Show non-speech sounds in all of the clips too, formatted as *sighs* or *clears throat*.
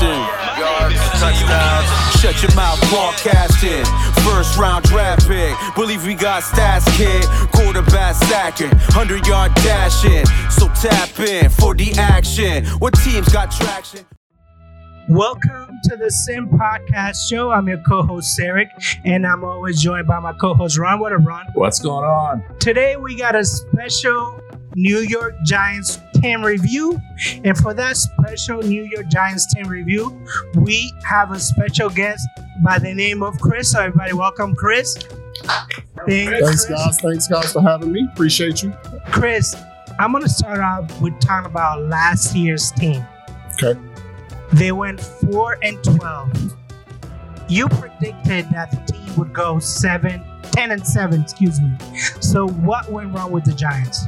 passing. Yards, touchdowns. Shut your mouth, broadcasting. First round draft pick. Believe we got stats, kid. Quarterback sacking. 100 yard dashing. So tap in for the action. What teams got traction? Welcome to the Sim Podcast Show. I'm your co-host Sarek, and I'm always joined by my co-host Ron. What up, Ron? What's going on? Today we got a special New York Giants team review, and for that special New York Giants team review, we have a special guest by the name of Chris. So everybody, welcome, Chris. Thanks, Thanks guys. Thanks, guys, for having me. Appreciate you, Chris. I'm gonna start off with talking about last year's team. Okay. They went 4 and 12. You predicted that the team would go 7, 10 and 7, excuse me. So what went wrong with the Giants?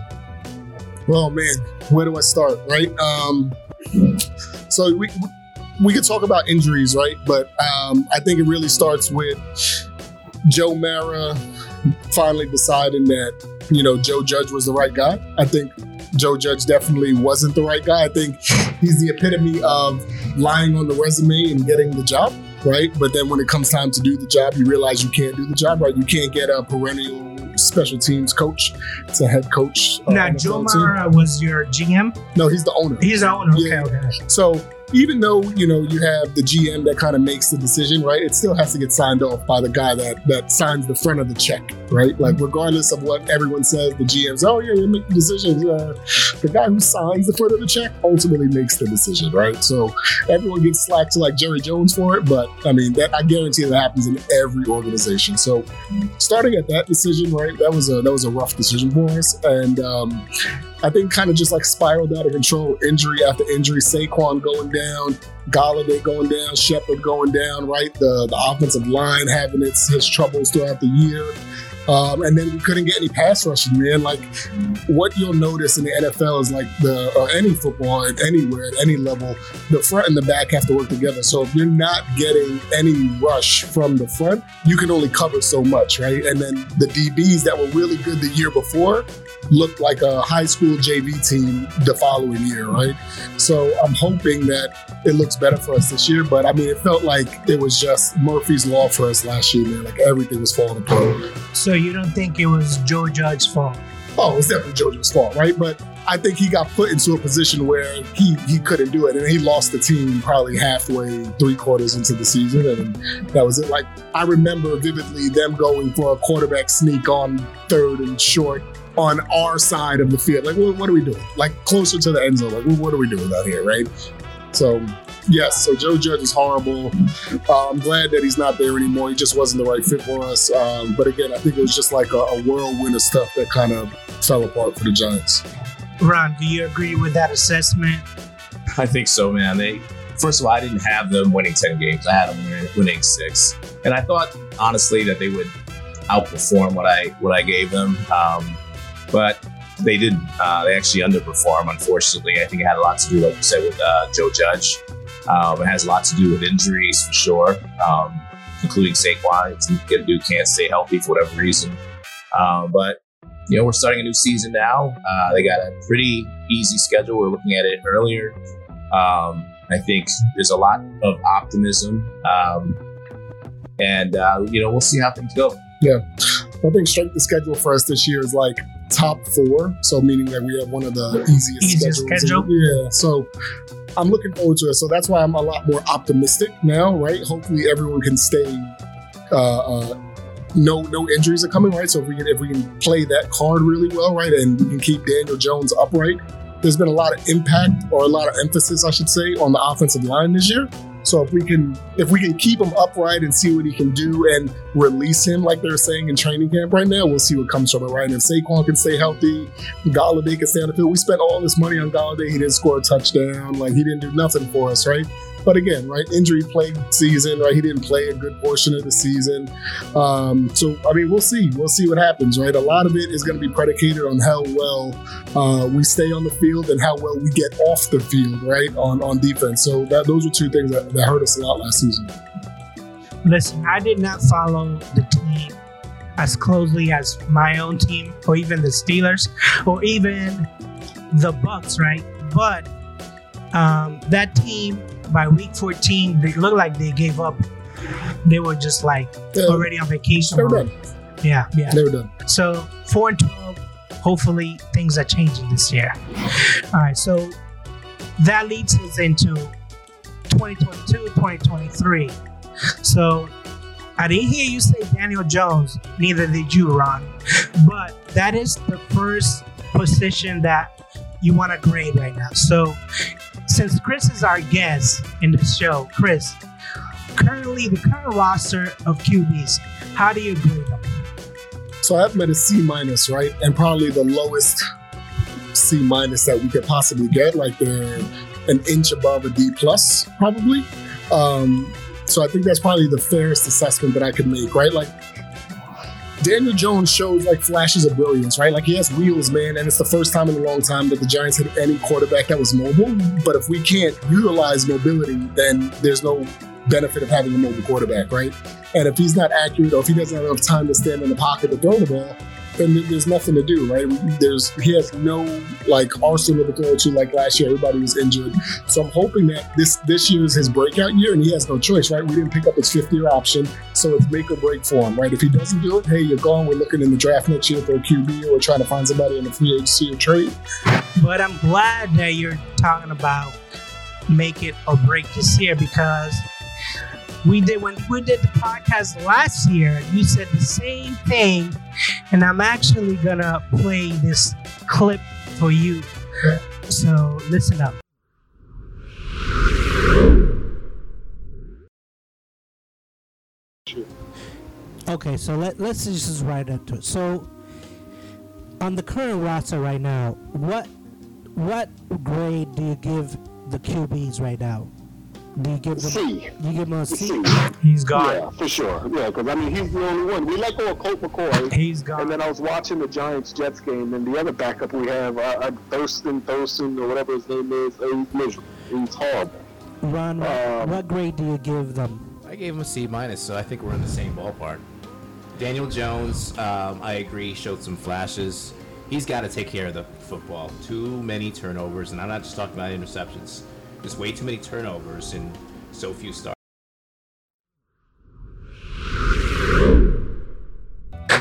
Well, man, where do I start, right? Um, so we we could talk about injuries, right? But um, I think it really starts with Joe Mara finally deciding that you know Joe Judge was the right guy. I think Joe Judge definitely wasn't the right guy. I think he's the epitome of lying on the resume and getting the job, right? But then when it comes time to do the job, you realize you can't do the job, right? You can't get a perennial special teams coach to head coach. Uh, now, Joe Mara was your GM? No, he's the owner. He's the owner. Okay, yeah. okay. So even though you know you have the GM that kind of makes the decision, right? It still has to get signed off by the guy that that signs the front of the check, right? Like regardless of what everyone says, the GM's oh yeah, you make the decisions. Uh, the guy who signs the front of the check ultimately makes the decision, right? So everyone gets slack to like Jerry Jones for it, but I mean that I guarantee that happens in every organization. So starting at that decision, right? That was a that was a rough decision for us, and um, I think kind of just like spiraled out of control, injury after injury. Saquon going down, Golladay going down, Shepard going down. Right, the the offensive line having its his troubles throughout the year. Um, and then we couldn't get any pass rushing, man. Like what you'll notice in the NFL is like the or any football anywhere at any level, the front and the back have to work together. So if you're not getting any rush from the front, you can only cover so much, right? And then the DBs that were really good the year before looked like a high school JV team the following year, right? So I'm hoping that it looks better for us this year. But I mean, it felt like it was just Murphy's Law for us last year, man. Like everything was falling apart. So you don't think it was Joe Judge's fault? Oh, it's definitely Joe Judge's fault, right? But I think he got put into a position where he he couldn't do it, and he lost the team probably halfway, three quarters into the season, and that was it. Like I remember vividly them going for a quarterback sneak on third and short on our side of the field. Like, what, what are we doing? Like closer to the end zone. Like, what are we doing out here, right? So yes, so Joe Judge is horrible. Uh, I'm glad that he's not there anymore. He just wasn't the right fit for us. Um, but again, I think it was just like a, a whirlwind of stuff that kind of fell apart for the Giants. Ron, do you agree with that assessment? I think so, man. They first of all, I didn't have them winning ten games. I had them winning six, and I thought honestly that they would outperform what I what I gave them. Um, but they didn't. Uh, they actually underperform, unfortunately. I think it had a lot to do, like you said, with uh, Joe Judge. Um, it has a lot to do with injuries for sure, um, including Saquon. Get dude can't stay healthy for whatever reason. Um, but you know, we're starting a new season now. Uh, they got a pretty easy schedule. We're looking at it earlier. Um, I think there's a lot of optimism, um, and uh, you know, we'll see how things go. Yeah, I think strength of schedule for us this year is like top four. So meaning that we have one of the easiest, easiest schedules. Schedule. Yeah. So I'm looking forward to it. So that's why I'm a lot more optimistic now, right? Hopefully everyone can stay. Uh, uh, no, no injuries are coming, right? So if we can, if we can play that card really well, right, and we can keep Daniel Jones upright, there's been a lot of impact or a lot of emphasis, I should say, on the offensive line this year. So if we can if we can keep him upright and see what he can do and release him like they're saying in training camp right now, we'll see what comes from it, right? And if Saquon can stay healthy, Golladay can stay on the field. We spent all this money on Golladay. He didn't score a touchdown. Like he didn't do nothing for us, right? But again, right, injury plagued season, right? He didn't play a good portion of the season. Um, so, I mean, we'll see. We'll see what happens, right? A lot of it is going to be predicated on how well uh, we stay on the field and how well we get off the field, right, on, on defense. So, that, those are two things that, that hurt us a lot last season. Listen, I did not follow the team as closely as my own team or even the Steelers or even the Bucks, right? But um, that team by week 14, they looked like they gave up. They were just like Yeah, already on vacation. they were done. Yeah, yeah. They were done. So four and twelve. Hopefully things are changing this year. All right, so that leads us into 2022, 2023. So I didn't hear you say Daniel Jones, neither did you, Ron. But that is the first position that you want to grade right now. So since Chris is our guest in the show, Chris, currently the current roster of QBs, how do you grade them? So I have at a C minus, right? And probably the lowest C minus that we could possibly get. Like they're an inch above a D plus, probably. Um, so I think that's probably the fairest assessment that I could make, right? Like Daniel Jones shows like flashes of brilliance, right? Like he has wheels, man, and it's the first time in a long time that the Giants had any quarterback that was mobile. But if we can't utilize mobility, then there's no benefit of having a mobile quarterback, right? And if he's not accurate or if he doesn't have enough time to stand in the pocket to throw the ball, there- there's nothing to do, right? There's he has no like arsenal to throw to like last year. Everybody was injured, so I'm hoping that this this year is his breakout year, and he has no choice, right? We didn't pick up his fifth year option, so it's make or break for him, right? If he doesn't do it, hey, you're gone. We're looking in the draft next year for a QB, or trying to find somebody in the free agency or trade. But I'm glad that you're talking about make it or break this year because we did when we did the podcast last year, you said the same thing, and I'm actually gonna play this clip for you. So listen up. Okay, so let, let's just right into it. So on the current roster right now, what what grade do you give the QBs right now? Do you give them? C. You give them a C. C. He's gone. Yeah, for sure. Yeah, because I mean, he's the only one. We let go of Colt McCoy. He's And gone. then I was watching the Giants Jets game, and the other backup we have, uh, uh, Thurston, Thurston, or whatever his name is, he's miserable. He's horrible. Ron, what, um, what grade do you give them? I gave him a C minus, so I think we're in the same ballpark. Daniel Jones, um, I agree, showed some flashes. He's got to take care of the football. Too many turnovers, and I'm not just talking about interceptions. Just way too many turnovers and so few starts.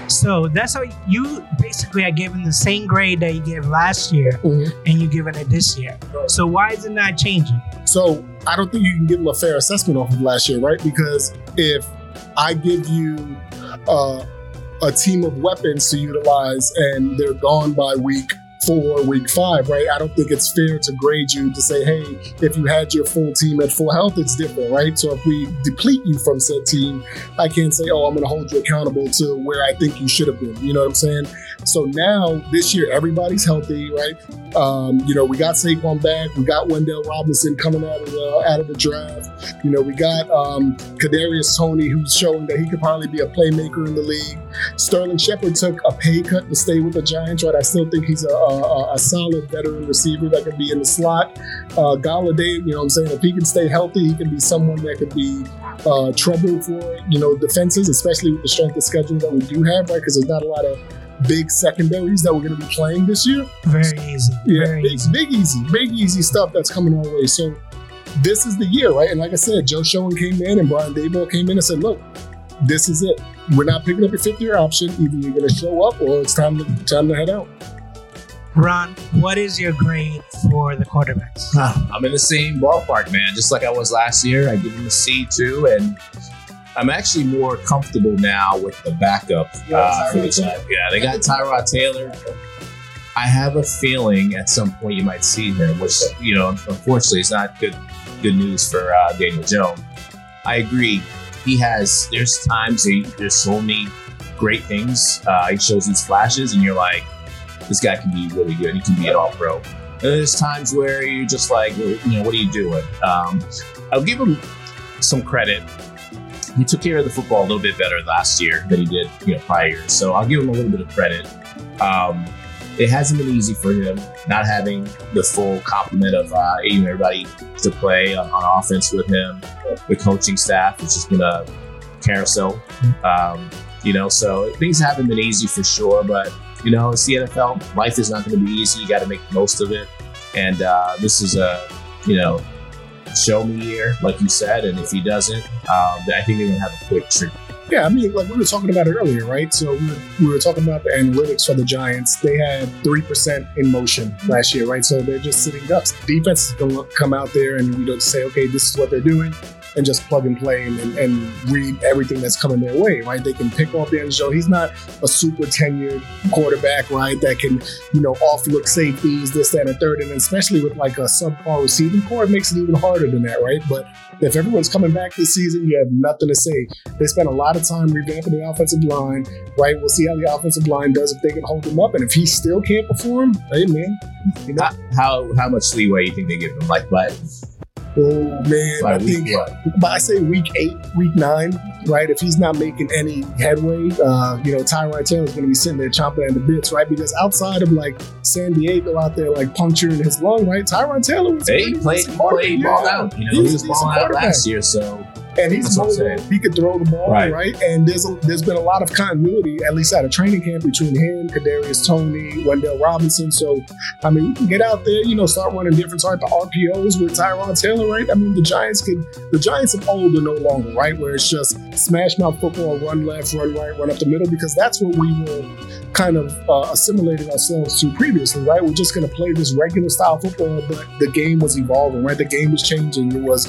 So that's how you basically are giving the same grade that you gave last year, Mhm. and you're giving it this year. So why is it not changing? So I don't think you can give them a fair assessment off of last year, right? Because if I give you uh, a team of weapons to utilize and they're gone by week four, week five, right? I don't think it's fair to grade you to say, hey, if you had your full team at full health, it's different, right? So if we deplete you from said team, I can't say, oh, I'm going to hold you accountable to where I think you should have been. You know what I'm saying? So now this year, everybody's healthy, right? Um, you know, we got Saquon back. We got Wan'Dale Robinson coming out of the out of the draft. You know, we got um, Kadarius Toney, who's showing that he could probably be a playmaker in the league. Sterling Shepard took a pay cut to stay with the Giants, right? I still think he's a, a, a solid veteran receiver that can be in the slot. Uh, Golladay, you know, what I'm saying if he can stay healthy, he can be someone that could be uh, trouble for you know defenses, especially with the strength of schedule that we do have, right? Because there's not a lot of big secondaries that we're going to be playing this year. Very easy. Yeah, Very big, easy. big easy, big easy stuff that's coming our way. So this is the year, right? And like I said, Joe Schoen came in and Brian Daboll came in and said, "Look, this is it. We're not picking up your fifth year option. Either you're going to show up or it's time to time to head out." Ron, what is your grade for the quarterbacks? I'm in the same ballpark, man. Just like I was last year, I give him a C too, and I'm actually more comfortable now with the backup uh, for the Giants. Yeah, they got Tyrod Taylor. I have a feeling at some point you might see him, which you know, unfortunately, is not good good news for uh, Daniel Jones. I agree. He has. There's times he, there's so many great things. Uh, he shows these flashes, and you're like, this guy can be really good. He can be an All Pro. And there's times where you're just like, you know, what are you doing? Um, I'll give him some credit. He took care of the football a little bit better last year than he did, you know, prior years. So I'll give him a little bit of credit. Um, it hasn't been easy for him not having the full complement of uh, you know, everybody to play on, on offense with him. The coaching staff has just been a carousel. Um, you know, so things haven't been easy for sure, but you know, it's the NFL. Life is not going to be easy. You got to make the most of it. And uh, this is a, you know, show me year, like you said, and if he doesn't, um, I think they're gonna have a quick trip. Yeah, I mean, like we were talking about it earlier, right? So we were, we were talking about the analytics for the Giants. They had three percent in motion last year, right? So they're just sitting ducks. Defense is going to come out there and you know say, okay, this is what they're doing and just plug and play and, and, read everything that's coming their way, right? They can pick off Daniel Jones. He's not a super tenured quarterback, right? That can, you know, off look safeties, this, that, and third. And especially with like a subpar receiving core, it makes it even harder than that, right? But if everyone's coming back this season, you have nothing to say. They spent a lot of time revamping the offensive line, right? We'll see how the offensive line does if they can hold him up. And if he still can't perform, hey, man. You know? How, how much leeway you think they give him? Like, what? Oh man, By I think what? but I say week eight, week nine, right? If he's not making any headway, uh, you know, Taylor's going to be sitting there chomping at the bits, right? Because outside of like San Diego out there, like puncturing his lung, right? Tyrod Taylor was a Hey, he played, he played ball out. You know, he was balling out last year, so and he's mobile. He could throw the ball, Right. right? And there's a, there's been a lot of continuity, at least at a training camp, between him, Kadarius Toney, Wan'Dale Robinson. So, I mean, we can get out there, you know, start running different type of RPOs with Tyrod Taylor, right? I mean, the Giants could, the Giants of old are no longer, right? Where it's just smash mouth football, run left, run right, run up the middle, because that's what we were kind of uh, assimilating ourselves to previously, right? We're just going to play this regular style football, but the game was evolving, right? The game was changing. It was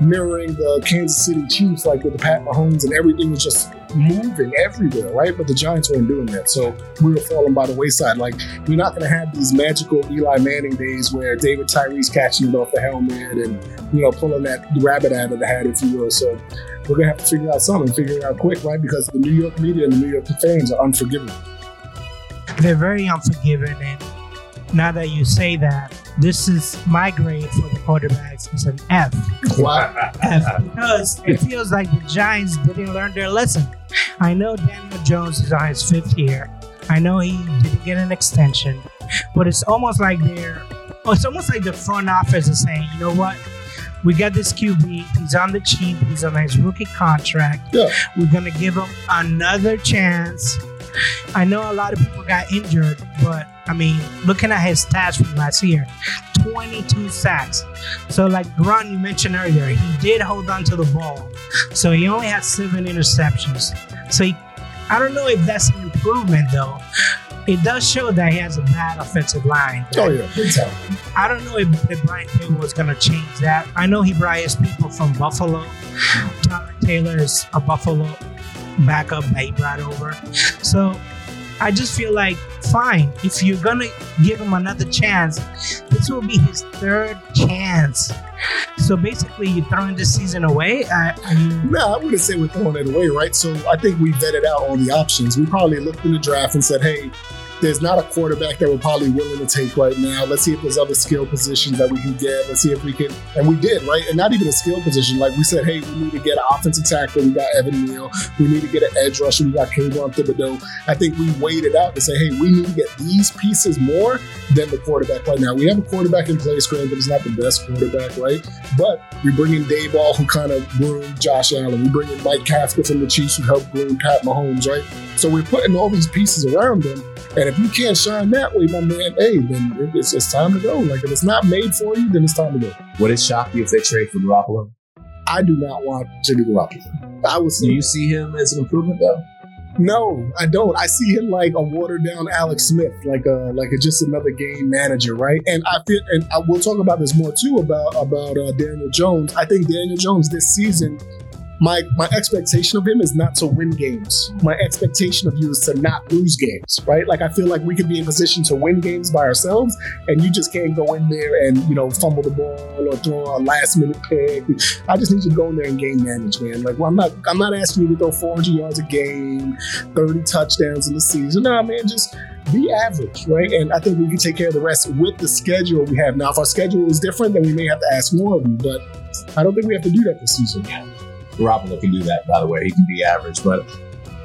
mirroring the Kansas City Chiefs, like with the Pat Mahomes, and everything was just moving everywhere, right? But the Giants weren't doing that, so we were falling by the wayside. Like we're not going to have these magical Eli Manning days where David Tyree's catching it off the helmet and you know pulling that rabbit out of the hat, if you will. So we're gonna have to figure out something, figure it out quick, right? Because the New York media and the New York fans are unforgiving. They're very unforgiving, and now that you say that, this is my grade for the quarterbacks. It's an F. Why? F because it feels like the Giants didn't learn their lesson. I know Daniel Jones is on his fifth year. I know he didn't get an extension, but it's almost like they're. oh, It's almost like the front office is saying, you know what? We got this QB. He's on the cheap. He's on his rookie contract. Yeah. We're gonna give him another chance. I know a lot of people got injured, but I mean, looking at his stats from last year, 22 sacks. So, like Ron, you mentioned earlier, he did hold on to the ball. So he only had seven interceptions. So he, I don't know if that's an improvement though. It does show that he has a bad offensive line. Oh yeah. I don't know if, if Brian Taylor was going to change that. I know he brought his people from Buffalo. Tyrod Taylor is a Buffalo backup that he brought over. So I just feel like, fine, if you're to give him another chance, this will be his third chance. So basically, you're throwing this season away. I, I No, I wouldn't say we're throwing it away, right? So I think we vetted out all the options. We probably looked in the draft and said, hey, there's not a quarterback that we're probably willing to take right now. Let's see if there's other skill positions that we can get. Let's see if we can, and we did, right? And not even a skill position. Like we said, hey, we need to get an offensive tackle. We got Evan Neal. We need to get an edge rusher. We got Kayvon Thibodeaux. I think we weighed it out to say, hey, we need to get these pieces more than the quarterback right now. We have a quarterback in place, granted, it's not the best quarterback, right? But we bring in Daboll, who kind of groomed Josh Allen. We bring in Mike Casper from the Chiefs, who helped groom Pat Mahomes, right? So we're putting all these pieces around them. And if you can't shine that way, my man, hey, then it's, it's time to go. Like if it's not made for you, then it's time to go. would it shock you if they trade for Garoppolo? I do not want Jimmy Garoppolo. I was Do you see him as an improvement though? no, I don't. I see him like a watered down Alex Smith, like a like a, just another game manager, right? And I feel, and I will talk about this more too about about uh, Daniel Jones. I think Daniel Jones this season. My, my expectation of him is not to win games. My expectation of you is to not lose games, right? Like I feel like we could be in position to win games by ourselves, and you just can't go in there and you know fumble the ball or throw a last minute pick. I just need you to go in there and game manage, man. Like, well, I'm not I'm not asking you to throw 400 yards a game, 30 touchdowns in the season. Nah, man, just be average, right? And I think we can take care of the rest with the schedule we have now. If our schedule is different, then we may have to ask more of you, but I don't think we have to do that this season. Garoppolo can do that, by the way. He can be average, but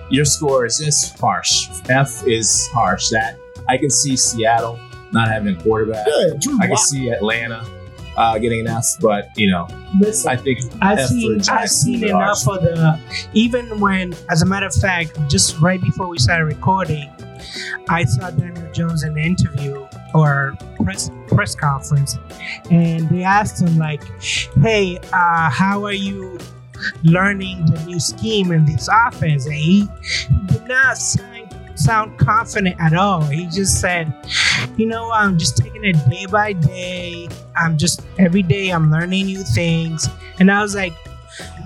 your score is just harsh. F is harsh. That I can see Seattle not having a quarterback. Yeah, Drew I can see Atlanta uh, getting an F, but you know, listen, I think I've F seen I've seen enough are- of the even when as a matter of fact just right before we started recording I saw Daniel Jones in an interview or press press conference, and they asked him like, "Hey, uh, how are you learning the new scheme in this offense?" And he, did not sound, confident at all. He just said, "You know, I'm just taking it day by day. I'm just every day I'm learning new things." And I was like,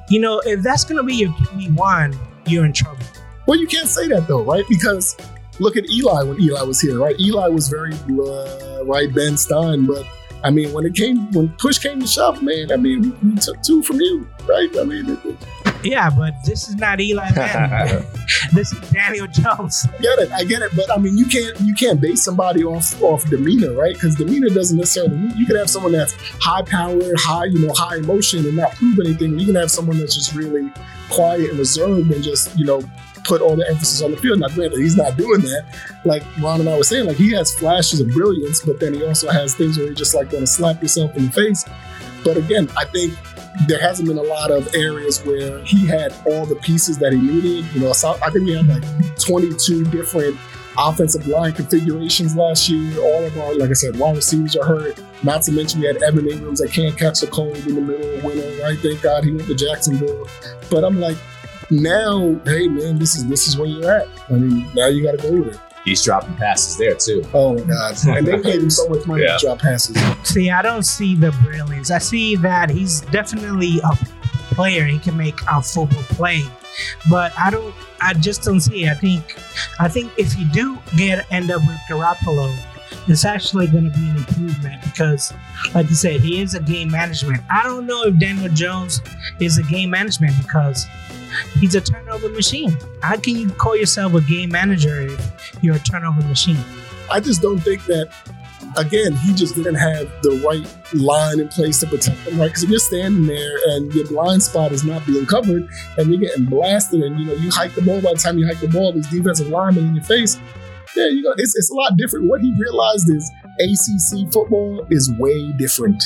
"You know, if that's gonna be your QB one, you're in trouble." Well, you can't say that though, right? Because look at Eli when Eli was here, right? Eli was very uh, right Ben Stein, but I mean, when it came when push came to shove, man, I mean, we, took two from you, right? I mean, it, it, Yeah, but this is not Eli *laughs* Manning. this is Daniel Jones. I get it, I get it, but I mean, you can't you can't base somebody off off demeanor, right? Because demeanor doesn't necessarily. mean- You can have someone that's high powered, high you know, high emotion, and not prove anything. You can have someone that's just really quiet and reserved and just you know put all the emphasis on the field. Now, granted, he's not doing that. Like Ron and I were saying, like he has flashes of brilliance, but then he also has things where he just like going to slap yourself in the face. But again, I think there hasn't been a lot of areas where he had all the pieces that he needed. You know, so I think we had like 22 different offensive line configurations last year. All of our, like I said, wide receivers are hurt. Not to mention we had Evan Engrams that can't catch the cold in the middle of winter, right? Thank God he went to Jacksonville. But I'm like, now, hey man, this is this is where you're at. I mean, now you got to go with it. He's dropping passes there too. Oh my God! And they paid him so much money Yeah. to drop passes. See, I don't see the brilliance. I see that he's definitely a player. He can make a football play, but I don't. I just don't see. It. I think. I think if you do get end up with Garoppolo, it's actually going to be an improvement because, like you said, he is a game management. I don't know if Daniel Jones is a game management because he's a turnover machine. How can you call yourself a game manager if you're a turnover machine? I just don't think that. Again, he just didn't have the right line in place to protect him, right? Because if you're standing there and your blind spot is not being covered, and you're getting blasted, and you know you hike the ball. By the time you hike the ball, these defensive linemen in your face. Yeah, you know it's, it's a lot different. What he realized is ACC football is way different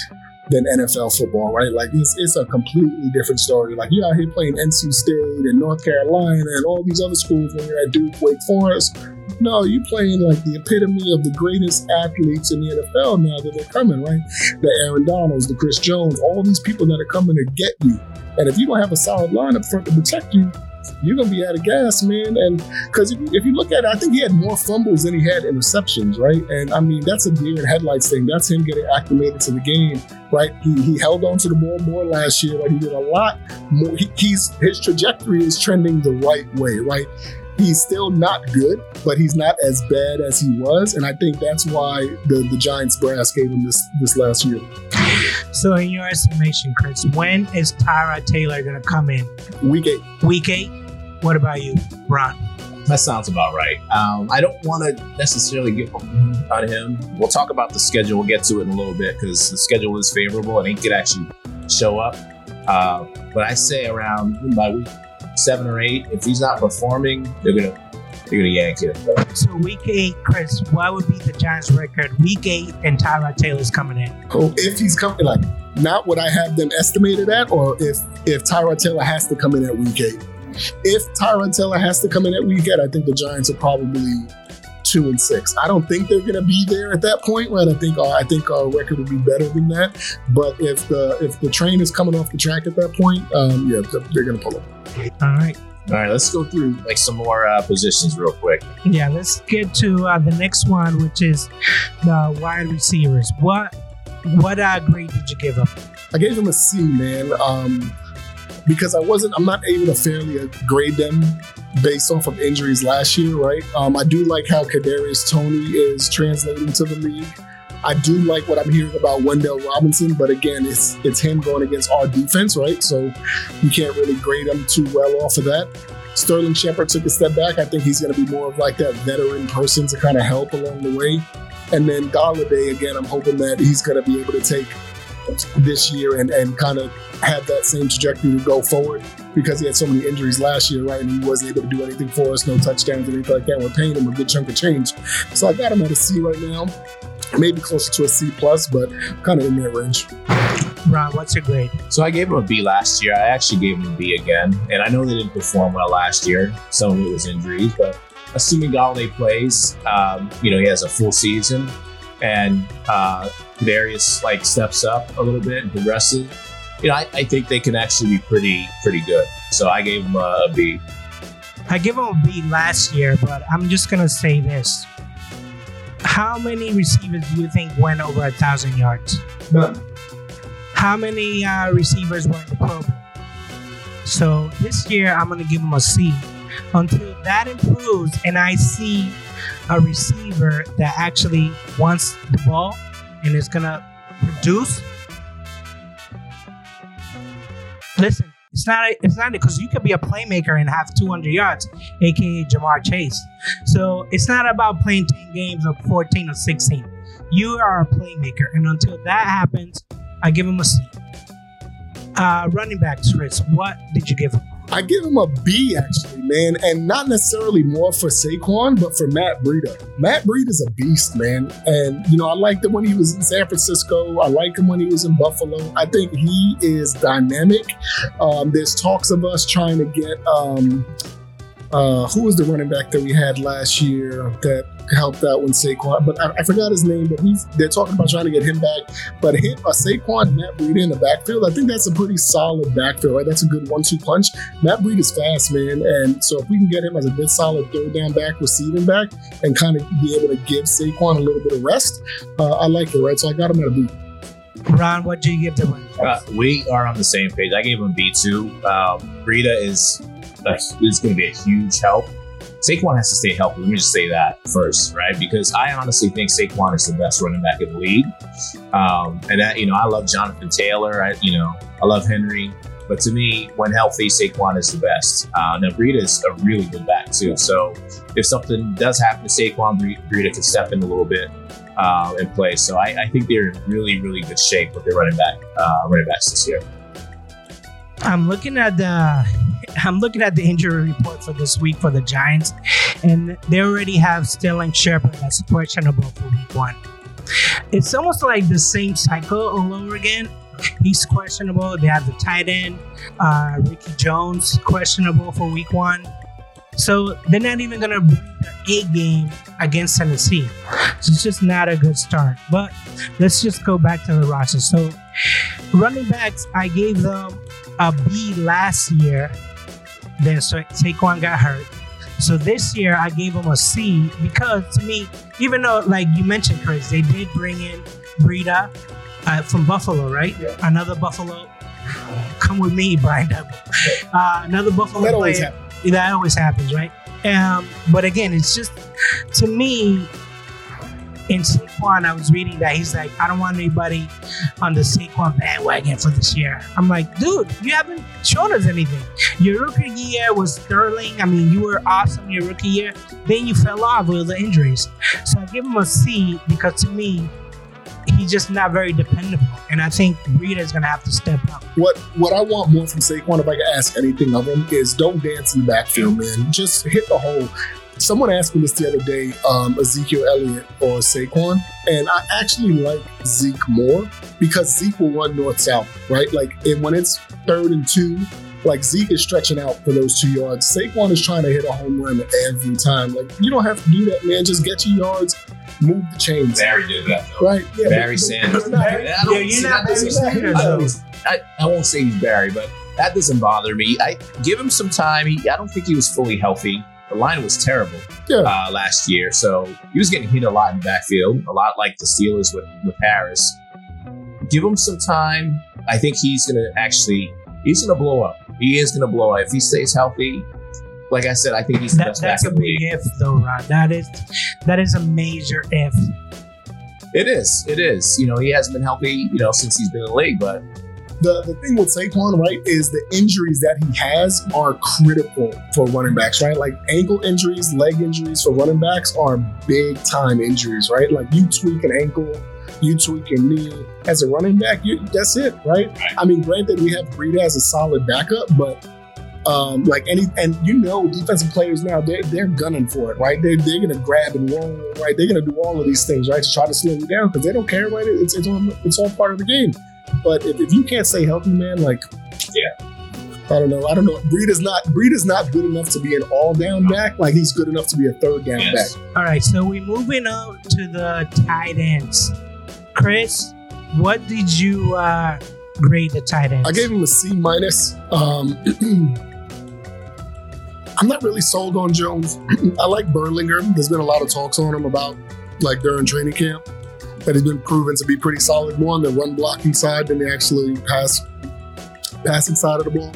than NFL football, right? Like it's it's a completely different story. Like you're out here playing NC State and North Carolina and all these other schools when you're at Duke, Wake Forest. No, you're playing like the epitome of the greatest athletes in the NFL now that they're coming, right? The Aaron Donalds, the Chris Jones, all these people that are coming to get you. And if you don't have a solid line up front to protect you, you're gonna be out of gas, man. And because if, you- if you look at it, I think he had more fumbles than he had interceptions, right? And I mean, that's a deer in headlights thing. That's him getting acclimated to the game, right? He, he held on to the ball more last year, right? He did a lot more. He, he's his trajectory is trending the right way, right? He's still not good, but he's not as bad as he was, and I think that's why the, the Giants brass gave him this this last year. So, in your estimation, Chris, when is Tyrod Taylor going to come in? Week eight. Week eight? What about you, Ron? That sounds about right. Um, I don't want to necessarily get on him. We'll talk about the schedule. We'll get to it in a little bit because the schedule is favorable and he could actually show up. Uh, but I say around by week seven or eight, if he's not performing, they're gonna they're gonna yank him. So, week eight, Chris, what would be the Giants' record? Week eight, and Tyrod Taylor's coming in. Oh, if he's coming, like not what I have them estimated at, or if if Tyrod Taylor has to come in at week eight. If Tyrod Taylor has to come in at week eight, I think the Giants are probably two and six. I don't think they're going to be there at that point, right? I think uh, I think our record will be better than that. But if the if the train is coming off the track at that point, um, yeah, they're going to pull up. All right. All right, let's go through like some more uh, positions real quick. Yeah, let's get to uh, the next one, which is the wide receivers. What what uh, grade did you give them? I gave them a C, man, um, because I wasn't. I'm not able to fairly uh, grade them based off of injuries last year, right? Um, I do like how Kadarius Toney is translating to the league. I do like what I'm hearing about Wan'Dale Robinson, but again, it's it's him going against our defense, right? So you can't really grade him too well off of that. Sterling Shepard took a step back. I think he's going to be more of like that veteran person to kind of help along the way. And then Golladay, again, I'm hoping that he's going to be able to take this year and, and kind of have that same trajectory to go forward because he had so many injuries last year, right? And he wasn't able to do anything for us, no touchdowns, anything like that. We're paying him a good chunk of change. So I got him at a C right now, maybe closer to a C plus, but kind of in that range. Ron, what's your grade? So I gave him a B last year. I actually gave him a B again, and I know they didn't perform well last year. Some of it was injuries, but assuming Golladay plays, um, you know, he has a full season. and uh, Darius like steps up a little bit and progresses, you know, I, I think they can actually be pretty pretty good. So I gave them a, a B. I gave them a B last year, but I'm just gonna say this: How many receivers do you think went over a thousand yards? None. How many uh, receivers were in the Pro Bowl? So this year, I'm gonna give them a C. Until that improves, and I see a receiver that actually wants the ball and is gonna produce. Listen, it's not. a, It's not because you could be a playmaker and have 200 yards, aka Ja'Marr Chase. So it's not about playing 10 games or 14 or 16. You are a playmaker, and until that happens, I give him a C. Uh, running backs, Chris. What did you give him? I give him a B actually, man, and not necessarily more for Saquon, but for Matt Breida. Matt Breida is a beast, man, and you know I liked him when he was in San Francisco. I like him when he was in Buffalo. I think he is dynamic. Um, there's talks of us trying to get um, uh, who was the running back that we had last year that helped out when Saquon, but I, I forgot his name. But he's they're talking about trying to get him back. But him, uh, Saquon, Matt Breida in the backfield, I think that's a pretty solid backfield. Right, that's a good one-two punch. Matt Breida is fast, man, and so if we can get him as a good solid third down back, receiving back, and kind of be able to give Saquon a little bit of rest, uh, I like it. Right, so I got him at a B. Ron, what do you give the running Uh, we are on the same page. I gave him B two. Um, Breida is is going to be a huge help. Saquon has to stay healthy. Let me just say that first, right? Because I honestly think Saquon is the best running back in the league. Um, and that, you know, I love Jonathan Taylor. I, you know, I love Henry. But to me, when healthy, Saquon is the best. Uh, now, Breida is a really good back, too. So if something does happen to Saquon, Bre- Breida can step in a little bit uh, and play. So I, I think they're in really, really good shape with their running back, uh, running backs this year. I'm looking at the I'm looking at the injury report for this week for the Giants, and they already have Sterling Shepard that's questionable for week one. It's almost like the same cycle all over again. He's questionable. They have the tight end, uh, Ricky Jones, questionable for week one. So they're not even gonna bring their A game against Tennessee. So it's just not a good start. But let's just go back to the roster. So running backs, I gave them a B last year. Then Sa- Saquon got hurt. So this year I gave him a C because to me, even though like you mentioned, Chris, they did bring in Breida uh, from Buffalo, right? Another Buffalo. Come with me, Brian Daboll. *laughs* Uh, another Buffalo That always player. happens. That always happens, right? Um, but again, it's just to me. In Saquon, I was reading that he's like, I don't want anybody on the Saquon bandwagon for this year. I'm like, dude, you haven't shown us anything. Your rookie year was sterling. I mean, you were awesome your rookie year. Then you fell off with the injuries. So I give him a C because to me, he's just not very dependable. And I think Breida is gonna have to step up. What what I want more from Saquon, if I could ask anything of him, is don't dance in the backfield, man. Just hit the hole. Someone asked me this the other day, um, Ezekiel Elliott or Saquon, and I actually like Zeke more because Zeke will run north south, right? Like and when it's third and two, like Zeke is stretching out for those two yards. Saquon is trying to hit a home run every time. Like you don't have to do that, man. Just get your yards, move the chains, Barry did that, though. right? Yeah, Barry but- Sanders. but I Yeah, you're not Barry Sanders, I. I, I won't say he's Barry, but that doesn't bother me. I give him some time. He, I don't think he was fully healthy. The line was terrible Yeah. uh, last year, so he was getting hit a lot in the backfield, a lot like the Steelers with with Harris. Give him some time. I think he's gonna actually he's gonna blow up. He is gonna blow up if he stays healthy. Like I said, I think he's the That, best back that's a big if, though, Ron. That is that is a major if. It is. It is. You know, he hasn't been healthy, you know, since he's been in the league, but the, the thing with Saquon, right, is the injuries that he has are critical for running backs, right? Like ankle injuries, leg injuries for running backs are big time injuries, right? Like you tweak an ankle, you tweak your knee as a running back, you, that's it, right? I mean, granted, we have Breida as a solid backup, but um, like any, and you know, defensive players now they're they're gunning for it, right? They're they're gonna grab and roll, right? They're gonna do all of these things, right, to try to slow you down because they don't care, right? It's it's all it's all part of the game. But if, if you can't stay healthy, man, like yeah. I don't know. I don't know. Breed is not Breed is not good enough to be an all down back. Like he's good enough to be a third down Yes. back. All right, so we're moving on to the tight ends. Chris, what did you uh, grade the tight ends? I gave him a C minus. Um, *clears throat* I'm not really sold on Jones. *clears throat* I like Bellinger. There's been a lot of talks on him about like during training camp that he's been proven to be pretty solid more on the run blocking side than the actually pass passing side of the ball.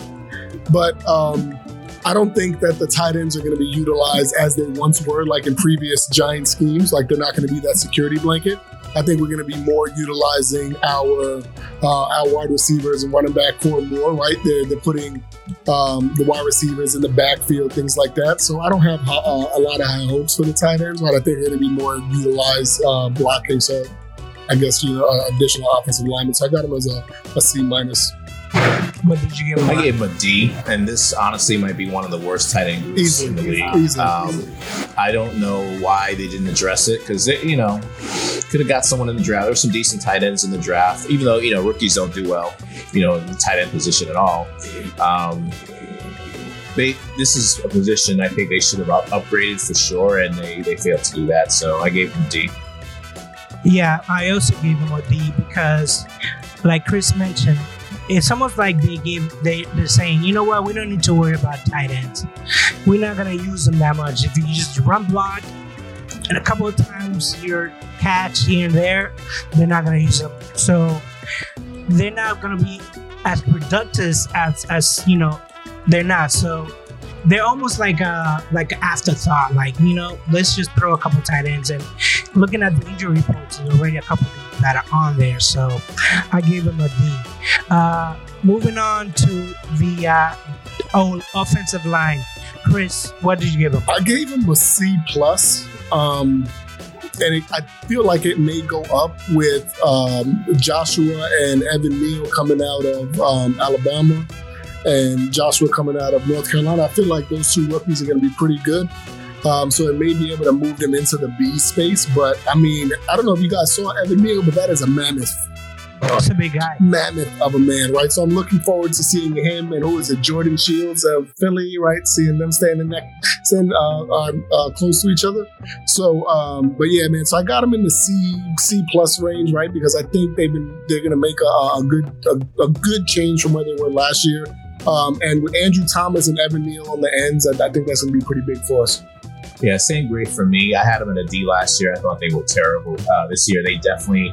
But um, I don't think that the tight ends are going to be utilized as they once were, like in previous giant schemes. Like they're not going to be that security blanket. I think we're going to be more utilizing our uh, our wide receivers and running back core more. Right, they're they're putting um, the wide receivers in the backfield, things like that. So I don't have uh, a lot of high hopes for the tight ends, but I think they're going to be more utilized uh, blocking. So I guess you know uh, additional offensive linemen. So I got them as a, a C minus. what did you give him? I gave him a D, and this honestly might be one of the worst tight end groups Easily, in the league. easily, Um, easily. I don't know why they didn't address it because they, you know, could have got someone in the draft. There's some decent tight ends in the draft, even though you know rookies don't do well, you know, in the tight end position at all. Um, they this is a position I think they should have up, upgraded for sure, and they they failed to do that. So I gave them a D. Yeah, I also gave him a D because, like Chris mentioned, it's almost like they gave they they're saying, you know what, we don't need to worry about tight ends. We're not gonna use them that much. If you just run block and a couple of times your catch here and there, they're not gonna use them. So they're not gonna be as productive as as you know they're not. So they're almost like a like an afterthought. Like you know, let's just throw a couple tight ends and looking at the injury reports, there's already a couple that are on there. So I gave him a D. Uh, moving on to the uh, oh, offensive line. Chris, what did you give him? I gave him a C plus. Um, and it, I feel like it may go up with um, Joshua and Evan Neal coming out of um, Alabama and Joshua coming out of North Carolina. I feel like those two rookies are going to be pretty good. Um, so it may be able to move them into the B space. But I mean, I don't know if you guys saw Evan Neal, but that is a mammoth It's a big guy. mammoth of a man, right? So I'm looking forward to seeing him and who is it, Jordan Shields of Philly, right? Seeing them standing neck, standing uh, uh, uh, close to each other. So, um, but yeah, man. So I got them in the C C plus range, right? Because I think they've been they're going to make a, a good a, a good change from where they were last year. Um, and with Andrew Thomas and Evan Neal on the ends, I, I think that's going to be pretty big for us. Yeah, same grade for me. I had them in a D last year. I thought they were terrible. Uh, this year, they definitely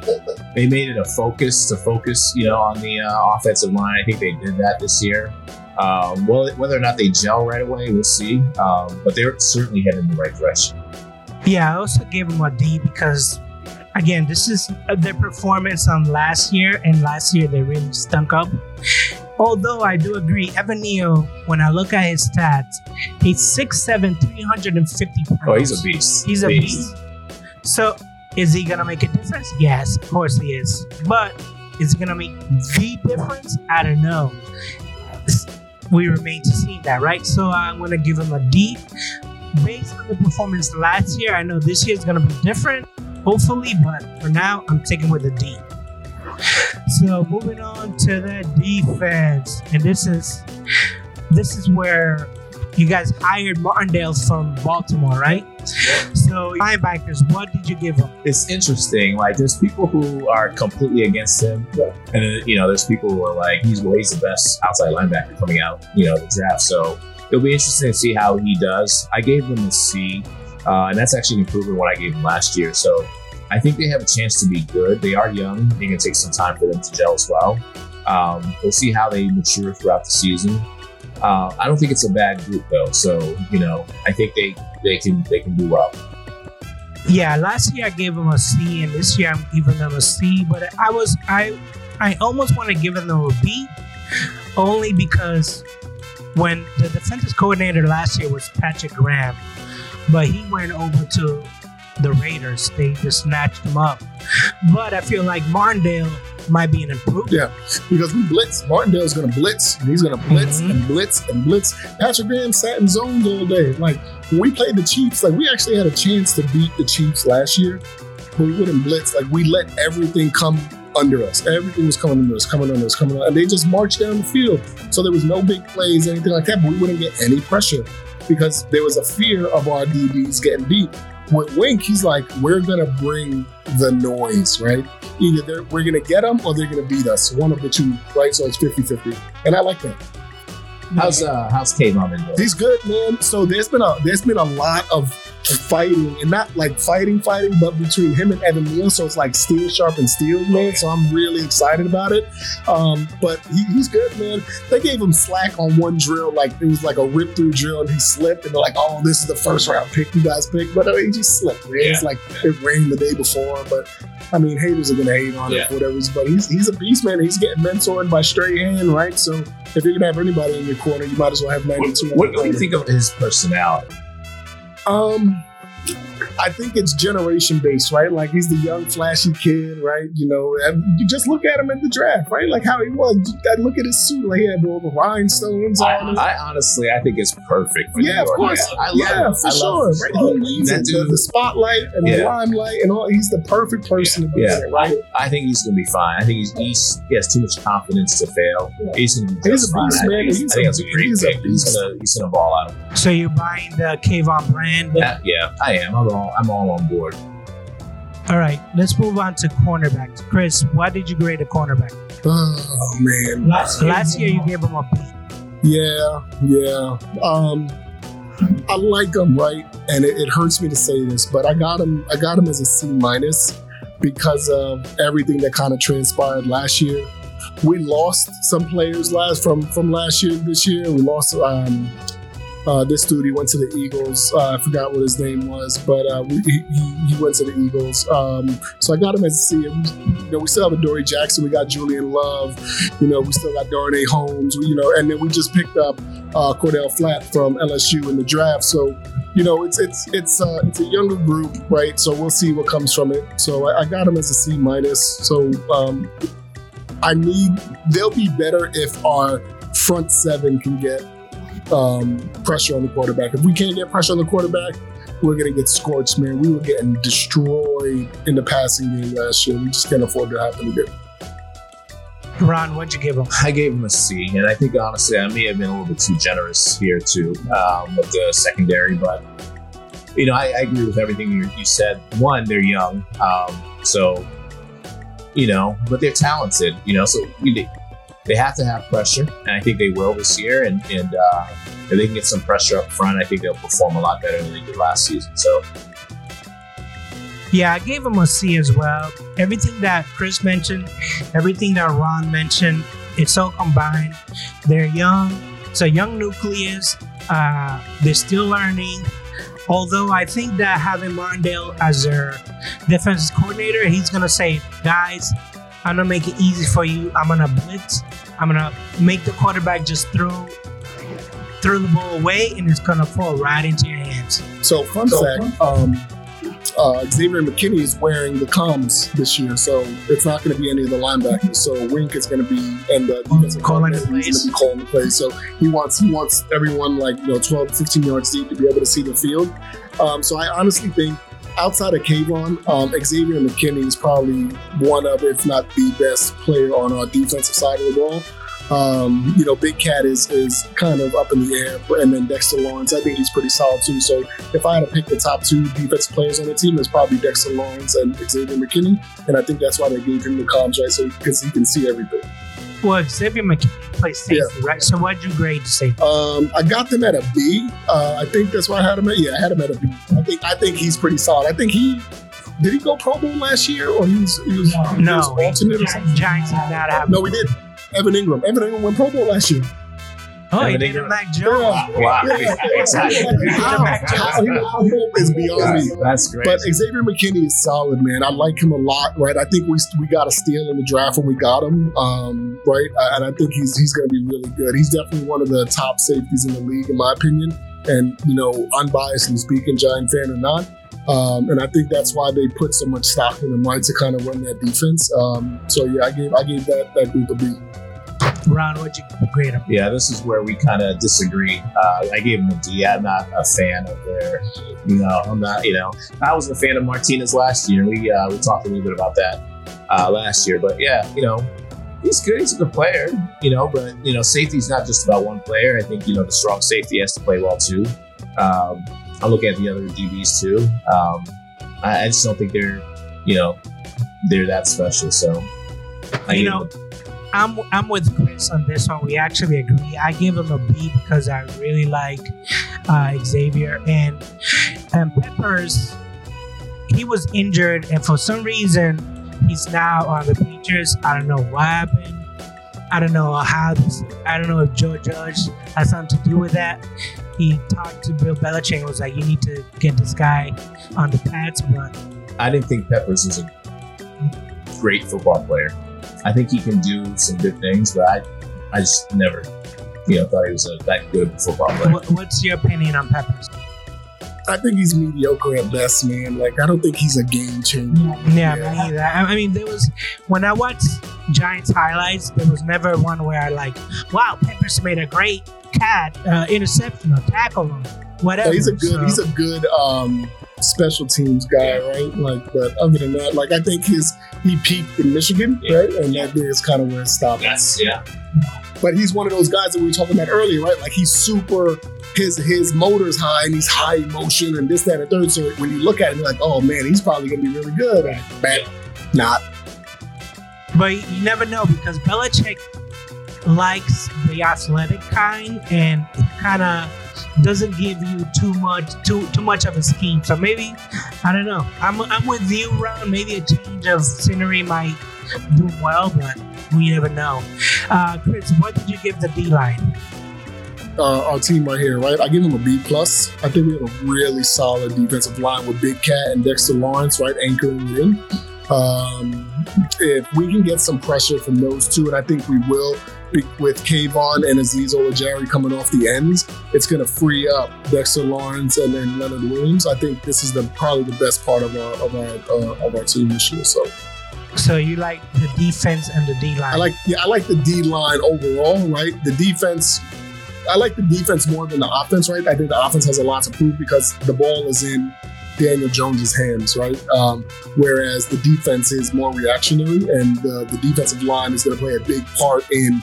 they made it a focus to focus, you know, on the uh, offensive line. I think they did that this year. Um, well, whether or not they gel right away, we'll see. Um, but they're certainly heading in the right direction. Yeah, I also gave them a D because, again, this is uh, their performance on last year, and last year they really stunk up. Although I do agree, Evan Neal, when I look at his stats, he's 6'7, 350 pounds. Oh, he's a beast. He's a beast. So, is he gonna make a difference? Yes, of course he is. But is he gonna make the difference? I don't know. We remain to see that, right? So I'm gonna give him a D. Based on the performance last year, I know this year is gonna be different, hopefully, but for now, I'm taking with a D. So moving on to the defense, and this is this is where you guys hired Martindale from Baltimore, right? So linebackers, what did you give him? It's interesting. Like, there's people who are completely against him, and you know, there's people who are like, he's well, he's the best outside linebacker coming out, you know, the draft. So it'll be interesting to see how he does. I gave him a C, uh, and that's actually an improvement what I gave him last year. So I think they have a chance to be good. They are young. It's going to take some time for them to gel as well. Um, we'll see how they mature throughout the season. Uh, I don't think it's a bad group though. So you know, I think they they can they can do well. Yeah, last year I gave them a C, and this year I'm giving them a C. But I was I I almost want to give them a B, only because when the defensive coordinator last year was Patrick Graham, but he went over to the Raiders. They just snatched him up. But I feel like Martindale might be an improvement. Yeah, because we blitz. Martindale's going to blitz, and he's going to blitz Mhm. and blitz and blitz. Patrick Graham sat in zones all day. Like when we played the Chiefs, like we actually had a chance to beat the Chiefs last year, but we wouldn't blitz. Like we let everything come under us. Everything was coming under us, coming under us, coming under us. and they just marched down the field. So there was no big plays, anything like that, but we wouldn't get any pressure because there was a fear of our DBs getting beat. With Wink, he's like, we're gonna bring the noise, right? Either they're, we're gonna get them or they're gonna beat us. One of the two, right? So it's 50-50. And I like that. How's uh how's Kayvon been doing? He's good, man. So there's been a there's been a lot of fighting and not like fighting, fighting, but between him and Evan Neal. So it's like steel sharp and steel, man. So I'm really excited about it. Um, but he, he's good, man. They gave him slack on one drill, like it was like a rip through drill, and he slipped. And they're like, "Oh, this is the first round pick you guys picked," but I mean, he just slipped. Man. Yeah. It's like it rained the day before, but. I mean, haters are gonna hate on Yeah. it for whatever reason, but he's he's a beast, man. He's getting mentored by Strahan, right? So if you're gonna have anybody in your corner, you might as well have What, 92. what do you think of his personality? Um, I think it's generation based, right? Like he's the young, flashy kid, right? You know, you just look at him in the draft, right? Like how he was. You gotta look at his suit. Like he had all the rhinestones I, on it. I honestly, I think it's perfect for yeah, of York. course. I love yeah, for I sure. love Right? it. He needs That it. The, the spotlight and the limelight and all. He's the perfect person to be Yeah. there, right? I think he's gonna be fine. I think he's, he's he has too much confidence to fail. He's gonna be He's a beast, fine. Man. think, He's I think a- that's a great he's a. He's beast. gonna he's gonna ball out. So you're buying the Kayvon brand. Yeah, yeah, I am. I'm all I'm all on board. All right, let's move on to cornerbacks. Chris, why did you grade a cornerback? Oh man. Last, last year you gave him a B. Yeah, yeah. Um, I like him, right? And it, it hurts me to say this, but I got him. I got him as a C minus because of everything that kind of transpired last year. We lost some players last from from last year. This year, we lost. Um, uh, this dude, he went to the Eagles. Uh, I forgot what his name was, but uh, we, he, he- went to the Eagles. Um, so I got him as a C. You know, we still have Adoree Jackson. We got Julian Love. You know, we still got Darnay Holmes. We, You know, and then we just picked up uh, Cor'Dale Flott from LSU in the draft. So, you know, it's it's it's uh, it's a younger group, right? So we'll see what comes from it. So I, I got him as a C minus. So um, I need. They'll be better if our front seven can get um, pressure on the quarterback. If we can't get pressure on the quarterback, we're gonna get scorched, man. We were getting destroyed in the passing game last year. We just can't afford to happen again. Ron, what'd you give him? I gave him a C, and I think honestly I may have been a little bit too generous here too um, with the secondary, but you know I, I agree with everything you, you said. One, they're young, um, so you know, but they're talented. You know, so you, they, have to have pressure, and I think they will this year. And and uh, if they can get some pressure up front, I think they'll perform a lot better than they did last season. So Yeah, I gave them a C as well. Everything that Chris mentioned, everything that Ron mentioned, it's all combined. They're young. It's a young nucleus. Uh, they're still learning. Although I think that having Martindale as their defensive coordinator, he's gonna say, guys, I'm gonna make it easy for you. I'm gonna blitz. I'm gonna make the quarterback just throw throw the ball away, and it's gonna fall right into your hands. So fun fact, um, uh, Xavier McKinney is wearing the comms this year, so it's not going to be any of the linebackers. So Wink is going to be and the defensive Calling the coordinator, he's going to be calling the plays. So he wants he wants everyone like you know 12, 15 yards deep to be able to see the field. Um, so I honestly think outside of Kayvon, um, Xavier McKinney is probably one of, if not the best player on our defensive side of the ball. Um, you know, Big Cat is is kind of up in the air, and then Dexter Lawrence, I think he's pretty solid too. So if I had to pick the top two defensive players on the team, it's probably Dexter Lawrence and Xavier McKinney, and I think that's why they gave him the comms, right? So because he can see everything. Well, Xavier McKinney plays safety, right? So what'd you grade to safety? Um, I got them at a B. Uh, I think that's why I had him at. Yeah, I had him at a B. I think I think he's pretty solid. I think he did he go Pro Bowl last year, or he was he was, he No, was alternate or something. Giants did not have. No, we did. Evan Engram. Evan Engram went Pro Bowl last year. Oh, he Evan *laughs* did a Engram. Mac Jones. wow, Yeah. exactly. How, how he went Pro Bowl is beyond me. That's great. But Xavier McKinney is solid, man. I like him a lot, right? I think we we got a steal in the draft when we got him, um, right? And I think he's he's going to be really good. He's definitely one of the top safeties in the league, in my opinion. And you know, unbiasedly speaking, Giant fan or not, um, and I think that's why they put so much stock in him, right, to kind of run that defense. Um, so yeah, I gave I gave that that group a B. Ron, what'd you grade him? Yeah, this is where we kind of disagree. Uh, I gave him a D. I'm not a fan of their, you know, I'm not, you know, I wasn't a fan of Martinez last year. We uh, we talked a little bit about that. uh, last year. But yeah, you know, he's good. He's a good player, you know. But you know, safety's not just about one player. I think you know the strong safety has to play well too. Um, I look at the other DBs too. Um, I, I just don't think they're, you know, they're that special. So, I You know, them- I'm I'm with Chris on this one. We actually agree. I give him a B because I really like uh, Xavier and and Peppers. He was injured, and for some reason, he's now on the Patriots. I don't know what happened. I don't know how this. I don't know if Joe Judge has something to do with that. He talked to Bill Belichick and was like, "You need to get this guy on the pads." But I didn't think Peppers was a great football player. I think he can do some good things, but I, I just never, you know, thought he was a, that good of a football player. what, what's your opinion on Peppers? I think he's mediocre at best, man. Like I don't think he's a game changer. Yeah, me neither. I, I mean, there was when I watched Giants highlights, there was never one where I like, wow, Peppers made a great cat uh, interception or tackle or whatever. Yeah, he's a good So, he's a good um special teams guy, right? Like but other than that, like I think his he peaked in Michigan, Yeah. right? And that is kind of where it stopped. That's yeah. But he's one of those guys that we were talking about earlier, right? Like he's super his his motor's high and he's high emotion and this, that, and third. So when you look at him, you're like, oh man, he's probably gonna be really good. But not. but you never know because Belichick likes the athletic kind and kind of doesn't give you too much too too much of a scheme. So maybe I don't know. I'm I'm with you, Ron. Maybe a change of scenery might do well, but we never know. Uh, Chris, what did you give the D line? uh, our team right here, right? I give them a B plus. I think we have a really solid defensive line with Big Cat and Dexter Lawrence, right, anchoring it in. Um, if we can get some pressure from those two, and I think we will, with Kayvon and Azeez Ojulari coming off the ends, it's going to free up Dexter Lawrence and then Leonard Williams. I think this is the probably the best part of our of our uh, of our team this year. So So you like the defense and the D line? I like yeah, I like the D line overall, right? The defense I like the defense more than the offense, right? I think the offense has a lot to prove because the ball is in Daniel Jones's hands, right? Um, whereas the defense is more reactionary, and the defensive line is going to play a big part in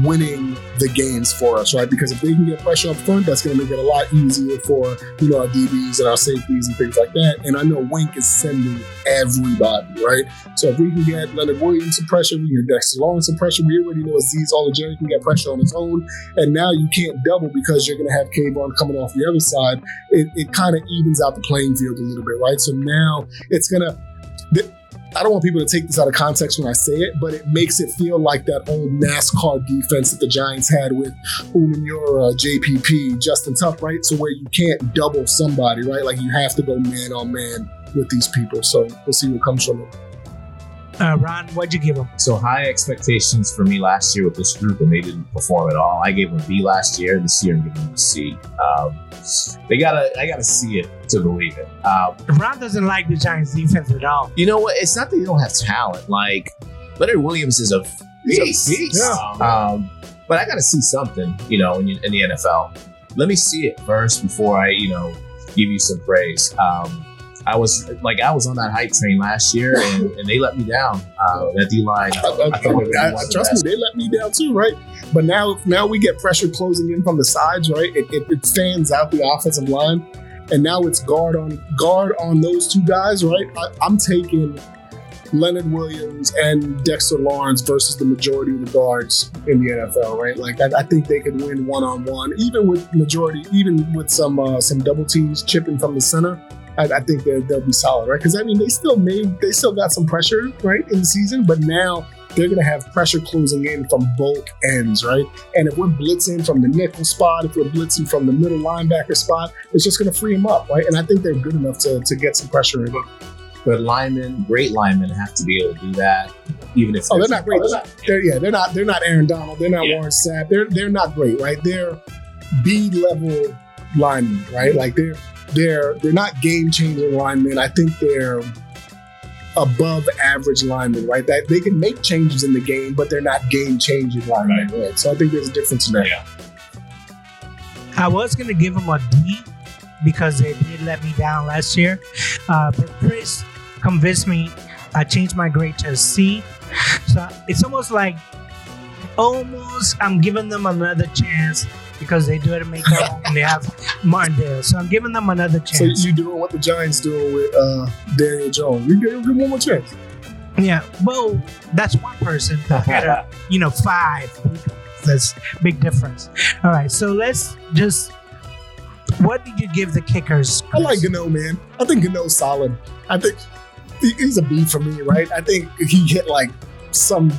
winning the games for us, right? Because if they can get pressure up front, that's going to make it a lot easier for you know our DBs and our safeties and things like that. And I know Wink is sending everybody, right? So if we can get Leonard Williams some pressure, we can get Dexter Lawrence some pressure. We already know Azeez Ojulari can get pressure on his own, and now you can't double because you're going to have Kayvon coming off the other side. It, it kind of evens out the playing field a little bit, right? So now it's going to. I don't want people to take this out of context when I say it, but it makes it feel like that old NASCAR defense that the Giants had with Umenyiora, JPP, Justin Tuck, right? So where you can't double somebody, right? Like you have to go man on man with these people. So we'll see what comes from it. Uh, Ron, what'd you give him? So high expectations for me last year with this group, and they didn't perform at all. I gave them a B last year. This year, I'm giving them a C. Um, they gotta, I gotta see it to believe it. Um, Ron doesn't like the Giants defense at all. you know what? It's not that they don't have talent. Like Leonard Williams is a Beast. beast. Yeah. Um, but I gotta see something, you know, in, in the NFL. Let me see it first before I, you know, give you some praise. Um, I was like, I was on that hype train last year, and, *laughs* and they let me down. Uh, that D line, the trust me, they let me down too, right? But now, now we get pressure closing in from the sides, right? It, it, it fans out the offensive line, and now it's guard on guard on those two guys, right? I, I'm taking Leonard Williams and Dexter Lawrence versus the majority of the guards in the NFL, right? Like I, I think they could win one on one, even with majority, even with some uh, some double teams chipping from the center. I, I think they'll, they'll be solid, right? Because I mean, they still made, they still got some pressure, right, in the season, but now they're going to have pressure closing in from both ends, right? And if we're blitzing from the nickel spot, if we're blitzing from the middle linebacker spot, it's just going to free them up, right? And I think they're good enough to, to get some pressure in. But linemen, great linemen, have to be able to do that, even if oh, oh, they're not great. They're yeah, they're not they're not Aaron Donald. They're not Yeah. Warren Sapp. They're they're not great, right? They're B level linemen, right? Like they're they're they're not game changing linemen. I think they're above average linemen, right? That they can make changes in the game, but they're not game changing linemen, right. So I think there's a difference in that. Yeah. I was gonna give them a D because they did let me down last year, uh, but Chris convinced me I changed my grade to a C. So it's almost like almost I'm giving them another chance because they do it in makeup *laughs* and they have Martindale. So I'm giving them another chance. So chance. you doing what the Giants doing with uh, Daniel Jones? You give him one more chance. yeah, well, that's one person to *laughs* you know five. That's big difference. All right, so let's just. What did you give the kickers? I like Gano, man. I think Gano's solid. I think he- he's a B for me, right? I think he hit like some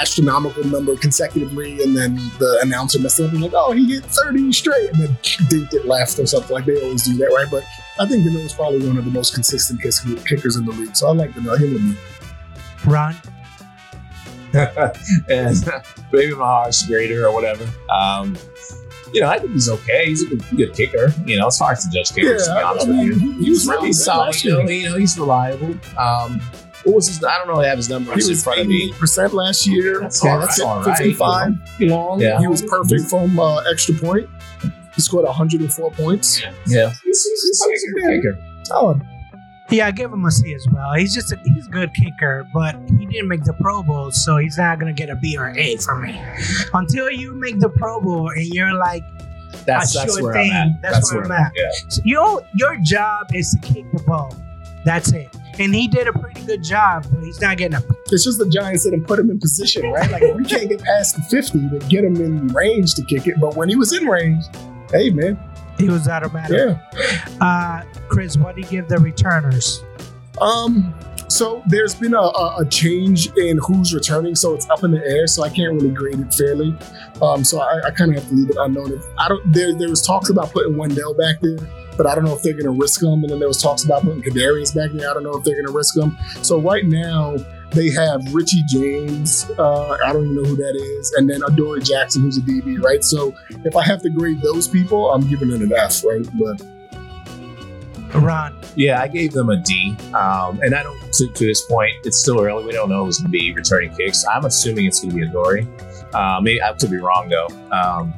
astronomical number consecutively, and then the announcer messed up and like, oh, he hit 30 straight, and then dinked it left or something. Like they always do that, right? But I think Gano's probably one of the most consistent kickers in the league. So I like Gano. Him with me. Ron. *laughs* and maybe my heart's greater or whatever. Um, you know, I think he's okay. He's a good, good kicker. You know, it's hard to judge kickers to be Yeah, I- honest with you. he- he was really really solid. You know, you know, he's reliable. Um, what was his? I don't really have his number. He in was front of me. 88% last year. That's all right. That's all right. 55 long. Yeah. He was perfect from uh, extra point. He scored 104 points. Yeah, he's, he's, he's a good kicker. Solid. Yeah, I give him a C as well. He's just a, he's a good kicker, but he didn't make the Pro Bowl, so he's not gonna get a B or an A from me. Until you make the Pro Bowl and you're like, That's A that's sure where thing. I'm at. That's where I'm at. Yeah. so your your job is to kick the ball. That's it. And he did a pretty good job, but he's not getting a. It's just the Giants didn't put him in position, right? Like we can't get past the 50 to get him in range to kick it. But when he was in range, hey man, He was automatic. yeah. Uh, Chris, what do you give the returners? Um, so there's been a, a, a change in who's returning, so it's up in the air. So I can't really grade it fairly. Um, so I, I kind of have to leave it unknown. I don't, there there was talks about putting Wan'Dale back there, but I don't know if they're going to risk him. And then there was talks about putting Kadarius back there. I don't know if they're going to risk him. So right now they have Richie James. Uh, I don't even know who that is, and then Adoree Jackson, who's a DB, right? So if I have to grade those people, I'm giving it an F, right? But Ron. Yeah, I gave them a D. Um, and I don't, to, to this point, it's still early. We don't know who's going to be returning kicks. I'm assuming it's going to be Adoree. Uh, maybe I could be wrong though. Um,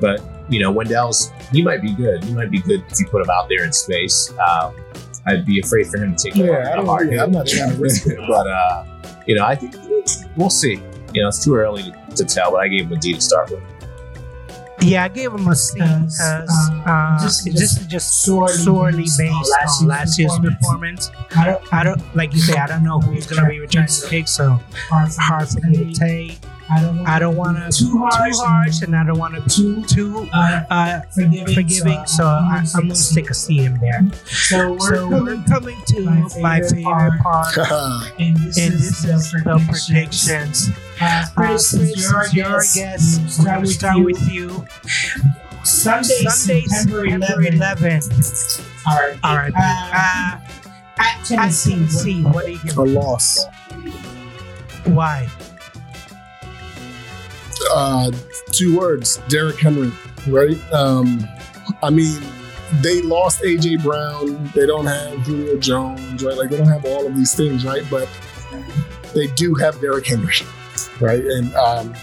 but you know, Wan'Dale's he might be good. He might be good if you put him out there in space. Um, I'd be afraid for him to take Yeah, a, I a don't- hard yeah, hit. I'm not trying to risk it. *laughs* but uh, you know, I think we'll see. You know, it's too early to, to tell. But I gave him a D to start with. Yeah, I gave him a C Because, because uh, uh, just- this is just sorely, based on last year's performance. I don't, I don't like you say. I don't know who's gonna be returning the kick, so hard for me to take. I don't, I don't want to too too harsh, harsh, and I don't want to too too uh, uh, forgiving. forgiving. So I, I'm gonna stick a C in there. So we're So we're coming, coming to my my favorite favorite part, *laughs* and this and is, this the the predictions. predictions. Uh, Uh, Chris, Chris, is your is your guess. guess. We'll We're Start gonna with start you. with you. Sunday, Sunday, September September 11th. 11th. All right. All right. Uh, Uh, at at Tennessee. Tennessee, what do you give? a loss. Why? Uh, two words: Derrick Henry. Right? Um, I mean, they lost AJ Brown. They don't have Julio Jones. Right? Like they don't have all of these things. Right? But they do have Derrick Henry. Right? And um,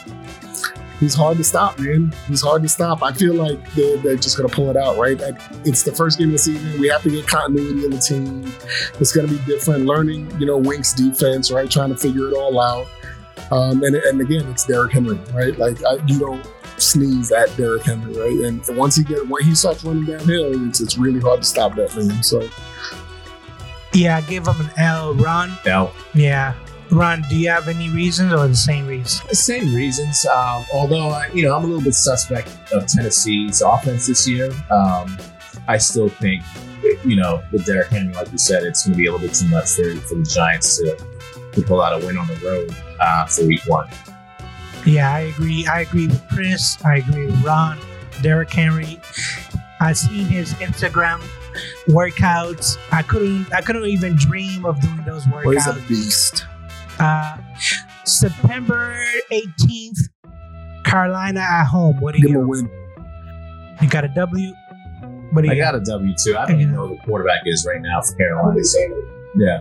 he's hard to stop, man. He's hard to stop. I feel like they're, they're just gonna pull it out. Right? Like, it's the first game of the season. We have to get continuity in the team. It's gonna be different. Learning, you know, Wink's defense. Right? Trying to figure it all out. Um, and, and again, it's Derrick Henry, right? Like I, you don't sneeze at Derrick Henry, right? And once he get when he starts running downhill, it's it's really hard to stop that man. So Yeah, I gave him an L. Ron. Now, Yeah. Ron, do you have any reasons or the same reasons? the same reasons. Um, although I, you know, I'm a little bit suspect of Tennessee's offense this year. Um, I still think, you know, with Derrick Henry, like you said, it's going to be a little bit too much for, for the Giants to, to pull out a win on the road uh, for Week One. Yeah, I agree. I agree with Chris. I agree with Ron. Derrick Henry. I've seen his Instagram workouts. I couldn't. I couldn't even dream of doing those well, he's a beast. Uh, September eighteenth, Carolina at home. What do Give a you? win. You got a W. What do you? I got a W too. I don't even know who the quarterback is right now for Carolina. So, yeah,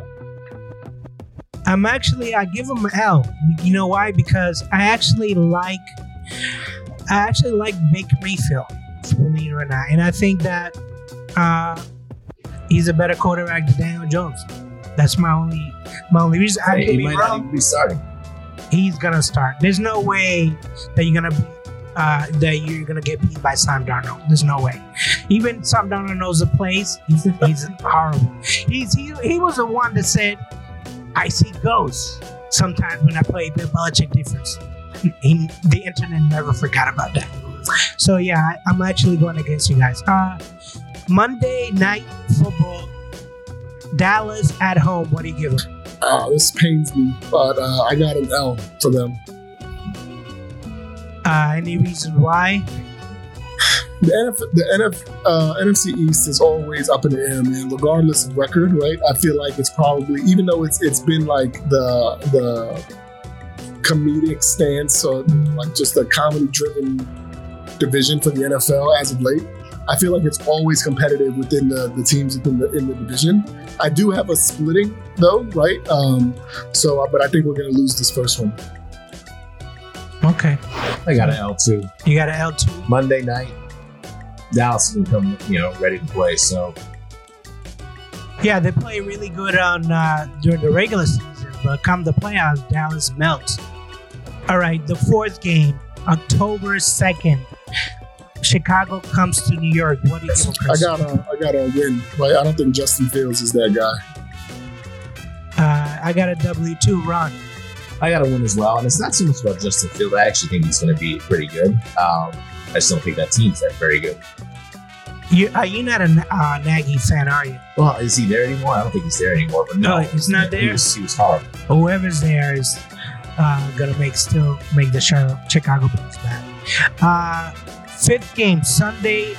I'm actually I give him an L. You know why? Because I actually like I actually like Baker Mayfield, believe it or not, and I think that uh, he's a better quarterback than Daniel Jones. That's my only my only reason. I Hey, he might not even be starting. He's gonna start. There's no way that you're gonna be uh, that you're gonna get beat by Sam Darnold. There's no way. Even Sam Darnold knows the plays. He's, he's horrible. He's he he was the one that said, "I see ghosts." Sometimes when I play Bill Belichick defense, he, the internet never forgot about that. So yeah, I, I'm actually going against you guys. Uh, Monday night football, Dallas at home. What do you give them? Uh, this pains me, but uh, I got an L for them. Uh, any reason why? The, NF, the NF, uh, NFC East is always up in the air, man. Regardless of record, right? I feel like it's probably, even though it's it's been like the the comedic stance or like just a comedy driven division for the NFL as of late. I feel like it's always competitive within the, the teams within the in the division. I do have a splitting though, right? Um, so, uh, but I think we're gonna lose this first one. Okay, I got an L too. you got an L two. Monday night, Dallas will come, you know, ready to play. So Yeah, they play really good on uh, during the regular season, but come the playoffs, Dallas melts. All right, the fourth game, October second. Chicago comes to New York. What do you give, I Chris? got a I got a win, right? I don't think Justin Fields is that guy. Uh, I got a W two run. I got to win as well. And it's not so much about Justin Field. I actually think he's going to be pretty good. Um, I just don't think that team's that very good. You, uh, you're not a uh, Nagy fan, are you? Well, is he there anymore? I don't think he's there anymore. But no, Oh, he's not He there? was, he was horrible. Whoever's there is uh, gonna make still make the Char- Chicago Bulls bad. Uh, fifth game, Sunday,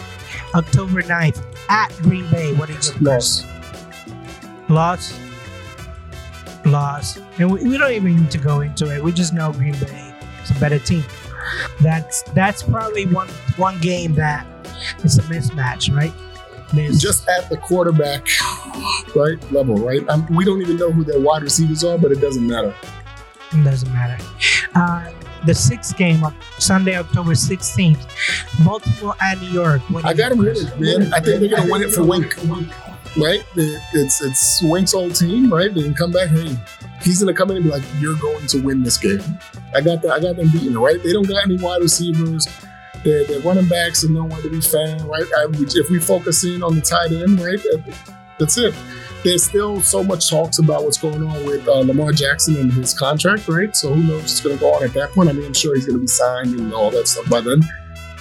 October 9th at Green Bay. What do you give, Chris? Loss. Loss. And we, we don't even need to go into it. We just know Green Bay is a better team. That's that's probably one one game that it's a mismatch, right? There's just at the quarterback right level, right? Um, we don't even know who their wide receivers are, but it doesn't matter. It doesn't matter. Uh, the sixth game, Sunday, October 16th, Baltimore at New York. I got them winning, man. I think they're gonna win it for Wink, right? It's it's Wink's old team, right? They can come back. Hey, he's gonna come in and be like, "You're going to win this game." I got that. I got them beaten, right? They don't got any wide receivers. Their, their running backs are nowhere to be found, right? I, if we focus in on the tight end, right, that's it. There's still so much talks about what's going on with uh, Lamar Jackson and his contract, right? So who knows what's going to go on at that point? I mean, I'm sure he's going to be signed and all that stuff by then.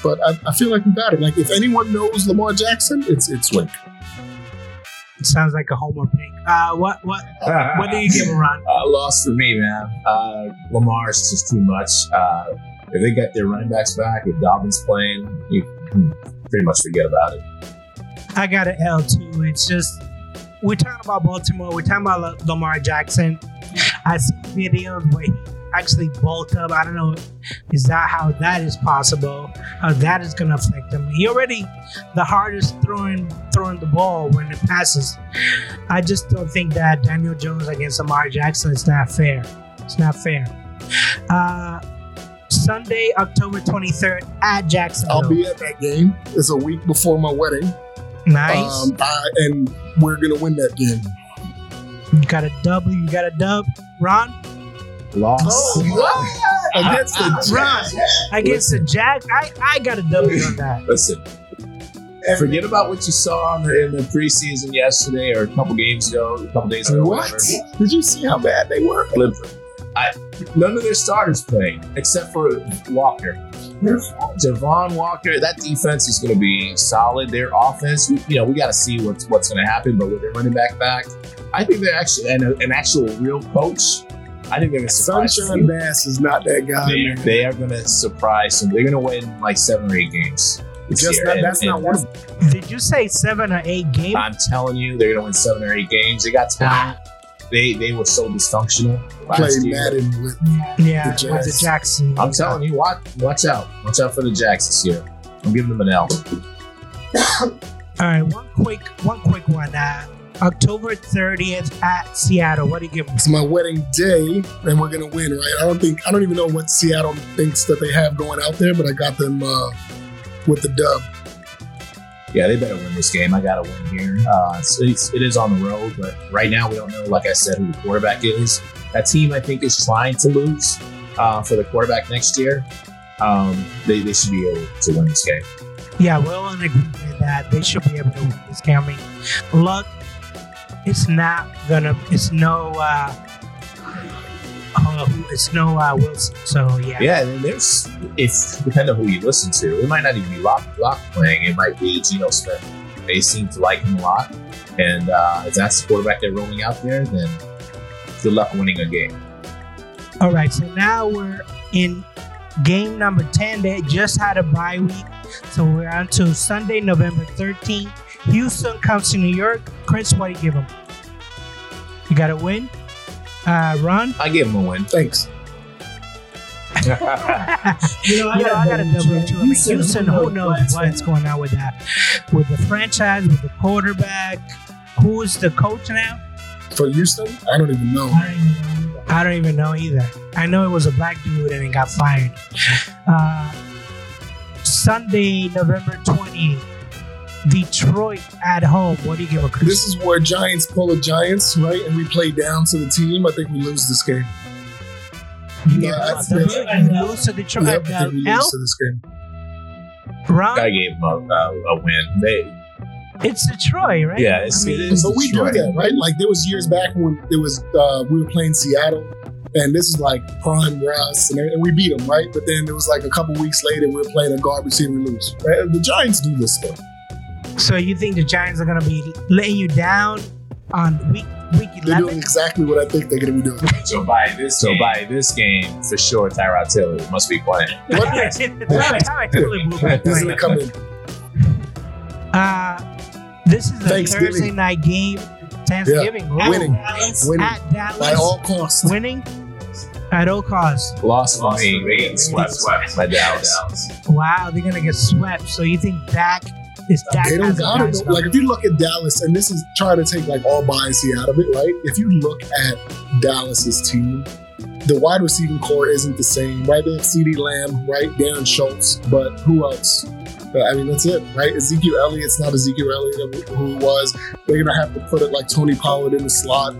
But I, I feel like we got it. Like if anyone knows Lamar Jackson, it's it's Wink. It sounds like a homer pick. Uh, what what *laughs* what do you give Ron? Uh, loss for me, man. Uh, Lamar's just too much. Uh, if they get their running backs back, if Dobbins playing, you can pretty much forget about it. I got an L too. It's just we're talking about Baltimore. We're talking about Lamar Jackson. I see videos where he actually bulk up. I don't know, is that how that is possible? How that is going to affect him? He already the hardest throwing throwing the ball when it passes. I just don't think that Daniel Jones against Lamar Jackson is not fair. It's not fair. Uh, Sunday, October twenty third at Jacksonville. I'll be at that game. It's a week before my wedding, nice. um, I, and we're gonna win that game. You got a W. You got a dub, Ron. Loss. Oh, what? Against the Ron against the Jack. I I got a W on that. Listen, forget about what you saw in the, in the preseason yesterday or a couple games ago, a couple days ago. What? whatever. Did you see how bad they were? I, none of their starters played except for Walker. Javon Walker, that defense is going to be solid. Their offense, we- you know, we got to see what's what's going to happen. But with their running back back, I think they're actually and an actual real coach. I think they're going to surprise. Sunshine Bass is not that guy. They, man. they are going to surprise them. They're going to win like seven or eight games. Just year. not, And- that's not one. of them. Did you say seven or eight games? I'm telling you, they're going to win seven or eight games. They got talent. They they were so dysfunctional last Played year. Madden with yeah, the with the Jackson. I'm telling you, watch watch out, watch out for the Jacks this year. I'm giving them an L. *coughs* All right, one quick, one quick one. Uh, October 30th at Seattle. What do you give them? it's my wedding day, and we're gonna win, right? I don't think I don't even know what Seattle thinks that they have going out there, but I got them uh, with the dub. Yeah, they better win this game. I got to win here. Uh, it's, it's, it is on the road, but right now we don't know, like I said, who the quarterback is. That team, I think, is trying to lose uh, for the quarterback next year. Um, they, they should be able to win this game. Yeah, we'll agree with that. They should be able to win this game. I mean, luck, it's not gonna. It's no. Uh, uh, it's no uh, Wilson. So yeah. Yeah, and there's it's depending on who you listen to, it might not even be Lock Lock playing. It might be Geno Smith. They seem to like him a lot, and uh, if that's the quarterback they're rolling out there, then good luck winning a game. All right. So now we're in game number ten. They just had a bye week, so we're on to Sunday, November thirteenth. Houston comes to New York. Chris, what do you give them? You got a win. Uh, Ron. I give him a win. Thanks. You *laughs* know, you know, I got a double double check. too. I mean, Houston, who knows what's going on with that, with the franchise, with the quarterback. Who's the coach now? For Houston, I don't even know. I don't even know. I don't even know either. I know it was a black dude and he got fired. Uh, Sunday, November 20th, Detroit at home. What do you give a Chris? This is where Giants pull a Giants, right? And we play down to the team. I think we lose this game. you give Yeah, a that's- W? You lose to Detroit. Yep, I think we Uh, lose to this game. Ron? I gave him a, a, a win. They, It's Detroit, right? Yeah, it's- I mean, it is. But we do that, right? Like there was years back when it was uh, we were playing Seattle, and this is like prime Russ, and, and we beat them, right? But then it was like a couple weeks later we were playing a garbage team, we lose. Right? The Giants do this stuff. So you think the Giants are going to be letting you down on week week They're doing exactly what I think they're going to be doing. *laughs* so by this so by this game for sure, Tyrod Taylor must be playing. *laughs* What? I totally blew my He's mind. going to come in. Uh, this is a Thursday night game. Thanksgiving. Ooh. Winning. Winning At Dallas. by all costs. Winning at all costs. Lost for me. They getting swept, swept by Dallas. Wow, they're gonna get swept. So you think Dak They don't got it. Like if you look at Dallas, and this is trying to take like all biasy out of it, right? If you look at Dallas's team, the wide receiving core isn't the same, right? They have CeeDee Lamb, right? Darren Schultz, but who else? Uh, I mean, that's it, right? Ezekiel Elliott's not Ezekiel Elliott who was. They're gonna have to put it like Tony Pollard in the slot.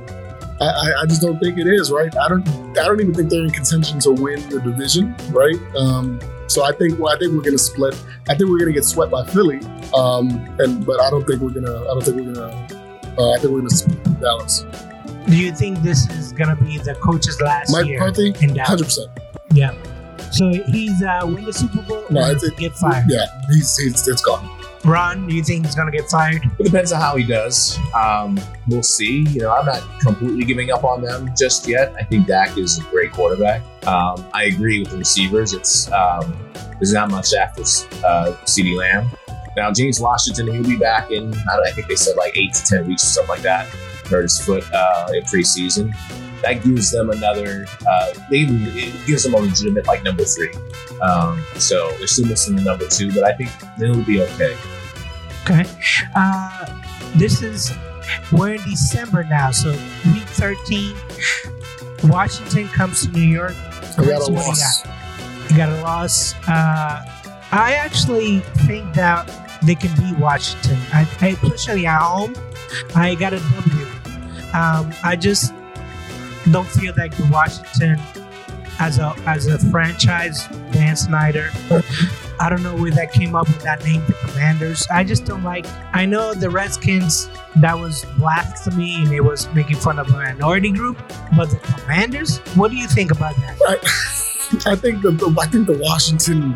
I, I, I just don't think it is, right? I don't. I don't even think they're in contention to win the division, right? Um, so I think. Well, I think we're gonna split. I think we're gonna get swept by Philly. Um, and but I don't think we're gonna. I don't think we're gonna. Uh, I think we're gonna split Dallas. Do you think this is gonna be the coach's last Mike year McCarthy, in Dallas? hundred percent. Yeah. So he's uh, win the Super Bowl No, it's- it- get fired. Yeah, he's, he's it's gone. Ron, do you think he's gonna get fired? It depends on how he does. Um, we'll see. You know, I'm not completely giving up on them just yet. I think Dak is a great quarterback. Um, I agree with the receivers. It's um, there's not much after uh, Lamb. Now James Washington, he'll be back in. I, don't, I think they said like eight to ten weeks or something like that. Hurt his foot uh, in preseason. That gives them another. Uh, they it gives them a legitimate like number three. Um, so they're still missing the number two, but I think they'll be okay. Okay. Uh, this is we're in December now, so week thirteen. Washington comes to New York. We got a loss. You, got? You got a loss. Uh, I actually think that they can beat Washington. I, I especially at home. I got a W. Um, I just don't feel like the Washington as a as a franchise, Dan Snyder. I don't know where that came up with that name, the Commanders. I just don't like. I know the Redskins. That was blasphemy, and it was making fun of a minority group. But the Commanders, what do you think about that? I, *laughs* I think the, the I think the Washington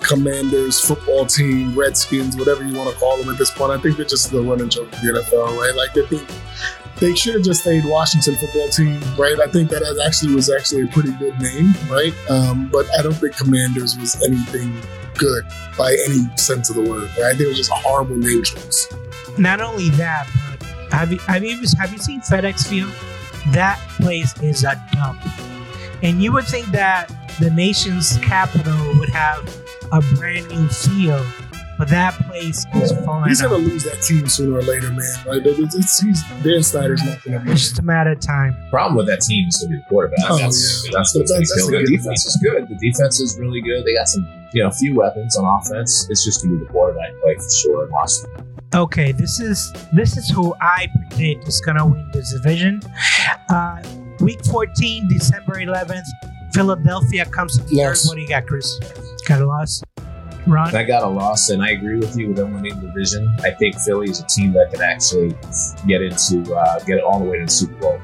Commanders football team, Redskins, whatever you want to call them at this point, I think they're just the running joke of the NFL, right? Like they think they should have just stayed Washington football team, right? I think that actually was actually a pretty good name, right? Um, but I don't think Commanders was anything good by any sense of the word. Right? I think it was just a horrible name choice. Not only that, but have you have you have you seen FedEx Field? That place is a dump, and you would think that the nation's capital would have a brand new field, but that place is falling. He's gonna out. lose that team sooner or later, man. Right? It's, it's, he's, Dan Snyder's not gonna be. It's just a matter of time. problem with that team is going to be the quarterback. Oh, that's, yeah. that's But what's that's- still that's good. a Defense is good. The defense is really good. They got some you know, a few weapons on offense. It's just gonna be the quarterback play for sure in Washington. Okay, this is this is who I predict is gonna win this division. Uh, week 14, December 11th, Philadelphia comes to the Loss. What do you got, Chris? Got a loss? Ron? I got a loss, and I agree with you with them winning the division. I think Philly is a team that can actually get into uh, get all the way to the Super Bowl.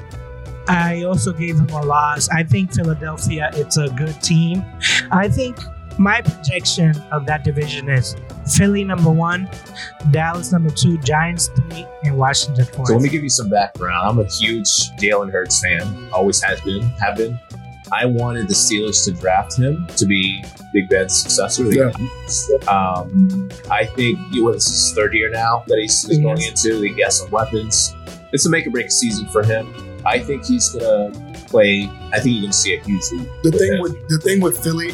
I also gave them a loss. I think Philadelphia, it's a good team. I think my projection of that division is Philly number one, Dallas number two, Giants three, and Washington four. So let me give you some background. I'm a huge Jalen Hurts fan. Always has been, have been. I wanted the Steelers to draft him to be Big Ben's successor. Yeah. Um, I think what this is his third year now that he's, he's going into. He got some weapons. It's a make or break season for him. I think he's gonna play. I think you're gonna see a huge lead. The thing him. with the thing with Philly,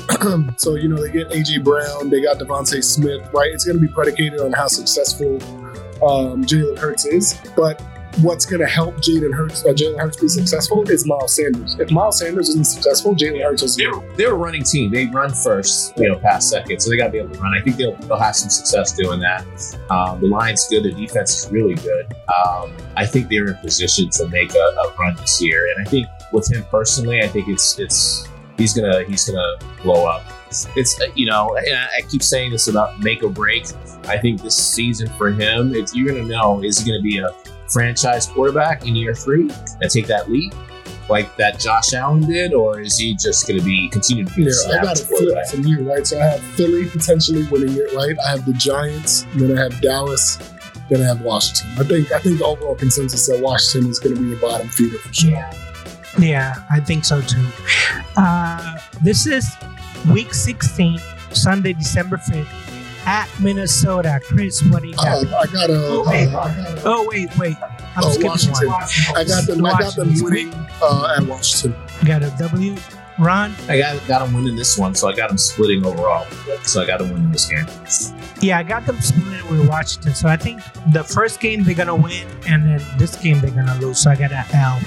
*clears throat* so you know they get AJ Brown, they got DeVonta Smith, right? It's going to be predicated on how successful um, Jalen Hurts is. But what's going to help Jalen Hurts, uh, Jalen Hurts be successful is Miles Sanders. If Miles Sanders isn't successful, Jalen Hurts is. they're, they're a running team. They run first, you know, pass second. So they got to be able to run. I think they'll, they'll have some success doing that. Um, the line's good. The defense is really good. Um, I think they're in position to make a, a run this year. And I think with him personally, I think it's it's he's gonna he's gonna blow up. It's uh, you know, and I I keep saying this about make or break. I think this season for him, it's, you're gonna know is he gonna be a franchise quarterback in year three and take that leap like that Josh Allen did, or is he just going to be continue to be Yeah, a I got average to flip quarterback? from you, right? So I have Philly potentially winning it, right? I have the Giants, then I have Dallas, then I have Washington. I think I think the overall consensus that Washington is going to be the bottom feeder for sure. Yeah. Yeah, I think so too. Uh, this is week 16, Sunday, December 5th, at Minnesota. Chris, what do you got? Uh, I got a. Oh, wait. uh, I got a oh, wait, wait. I'm Oh, skipping Washington. one. I got them. I got them winning uh, at Washington. Got a W. Ron? I got got him winning this one, so I got them splitting overall. So I got him winning this game. Yeah, I got them splitting with Washington. So I think the first game they're gonna win, and then this game they're gonna lose. So I got an L.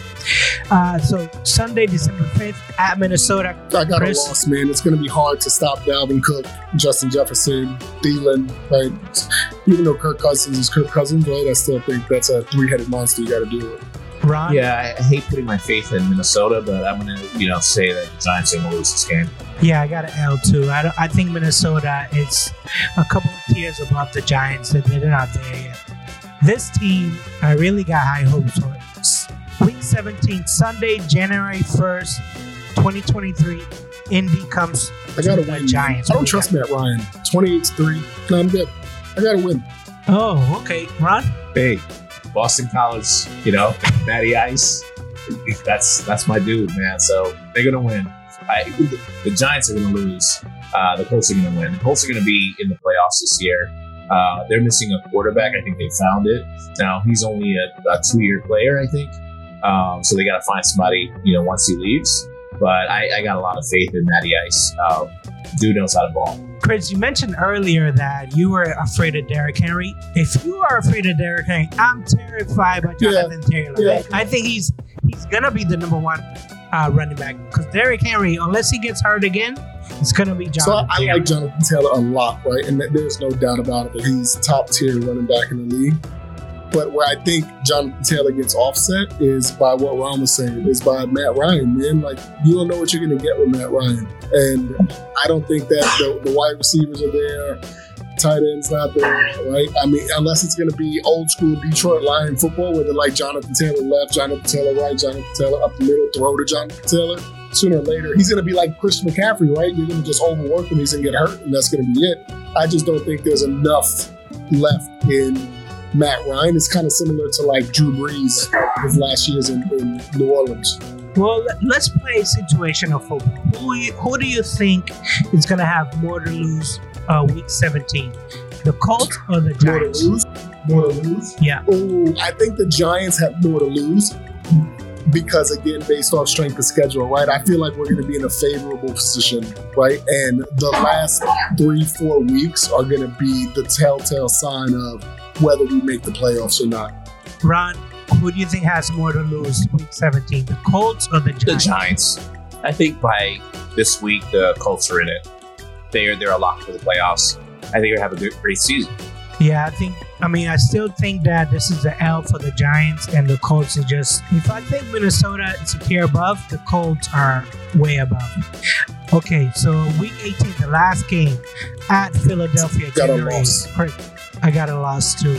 Uh, so Sunday, December fifth, at Minnesota. I got Chris? a loss, man. It's going to be hard to stop Dalvin Cook, Justin Jefferson, Thielen, right? Even though Kirk Cousins is Kirk Cousins, right? I still think that's a three-headed monster you got to deal with. Ron. Yeah, I I hate putting my faith in Minnesota, but I'm gonna you know say that the Giants are gonna lose this game. Yeah, I got an L too. I, don't, I think Minnesota is a couple of tiers above the Giants. That they're not there yet. This team, I really got high hopes for. S- Week 17, Sunday, January 1st, 2023. Indy comes I got to The win. Giants. I don't trust Matt Ryan. 28 3. No, I'm good. I got to win. Oh, okay. Ron? Hey, Boston College, you know, Matty Ice. That's that's my dude, man. So they're gonna win. I, the Giants are gonna lose. Uh, the Colts are gonna win. The Colts are gonna be in the playoffs this year. Uh, they're missing a quarterback. I think they found it. Now he's only a, a two-year player, I think. Um, so they got to find somebody, you know, once he leaves. But I, I got a lot of faith in Matty Ice. Um, dude knows how to ball. Chris, you mentioned earlier that you were afraid of Derrick Henry. If you are afraid of Derrick Henry, I'm terrified by Yeah. Jonathan Taylor. Yeah. I think he's he's gonna be the number one uh, running back because Derrick Henry, unless he gets hurt again, it's gonna be Jonathan. So I, I Taylor. like Jonathan Taylor a lot, right? And there's no doubt about it that he's top tier running back in the league. But where I think Jonathan Taylor gets offset is by what Ron was saying, is by Matt Ryan, man. Like, you don't know what you're going to get with Matt Ryan. And I don't think that the, the wide receivers are there, tight ends not there, right? I mean, unless it's going to be old school Detroit Lion football where they're like Jonathan Taylor left, Jonathan Taylor right, Jonathan Taylor up the middle, throw to Jonathan Taylor. Sooner or later, he's going to be like Christian McCaffrey, right? You're going to just overwork him, he's going to get hurt, and that's going to be it. I just don't think there's enough left in Matt Ryan. It's kind of similar to like Drew Brees his last years in, in New Orleans. well, let- let's play situational football. Who who do you think is gonna have more to lose uh, week 17? The Colts or the Giants? More to lose. More to lose. Yeah. Oh, I think the Giants have more to lose because again, based off strength of schedule, right? I feel like we're going to be in a favorable position, right? And the last three, four weeks are going to be the telltale sign of whether we make the playoffs or not. Ron, who do you think has more to lose week 17? The Colts or the Giants? The Giants? Giants. I think by this week the Colts are in it. they're they're a lock for the playoffs. I think they have a good, great season. Yeah, I think. I mean, I still think that this is the L for the Giants, and the Colts are just. If I think Minnesota is a tier above, the Colts are way above. Okay, so week 18, the last game at Philadelphia. Got a loss. 8th. I got a loss too.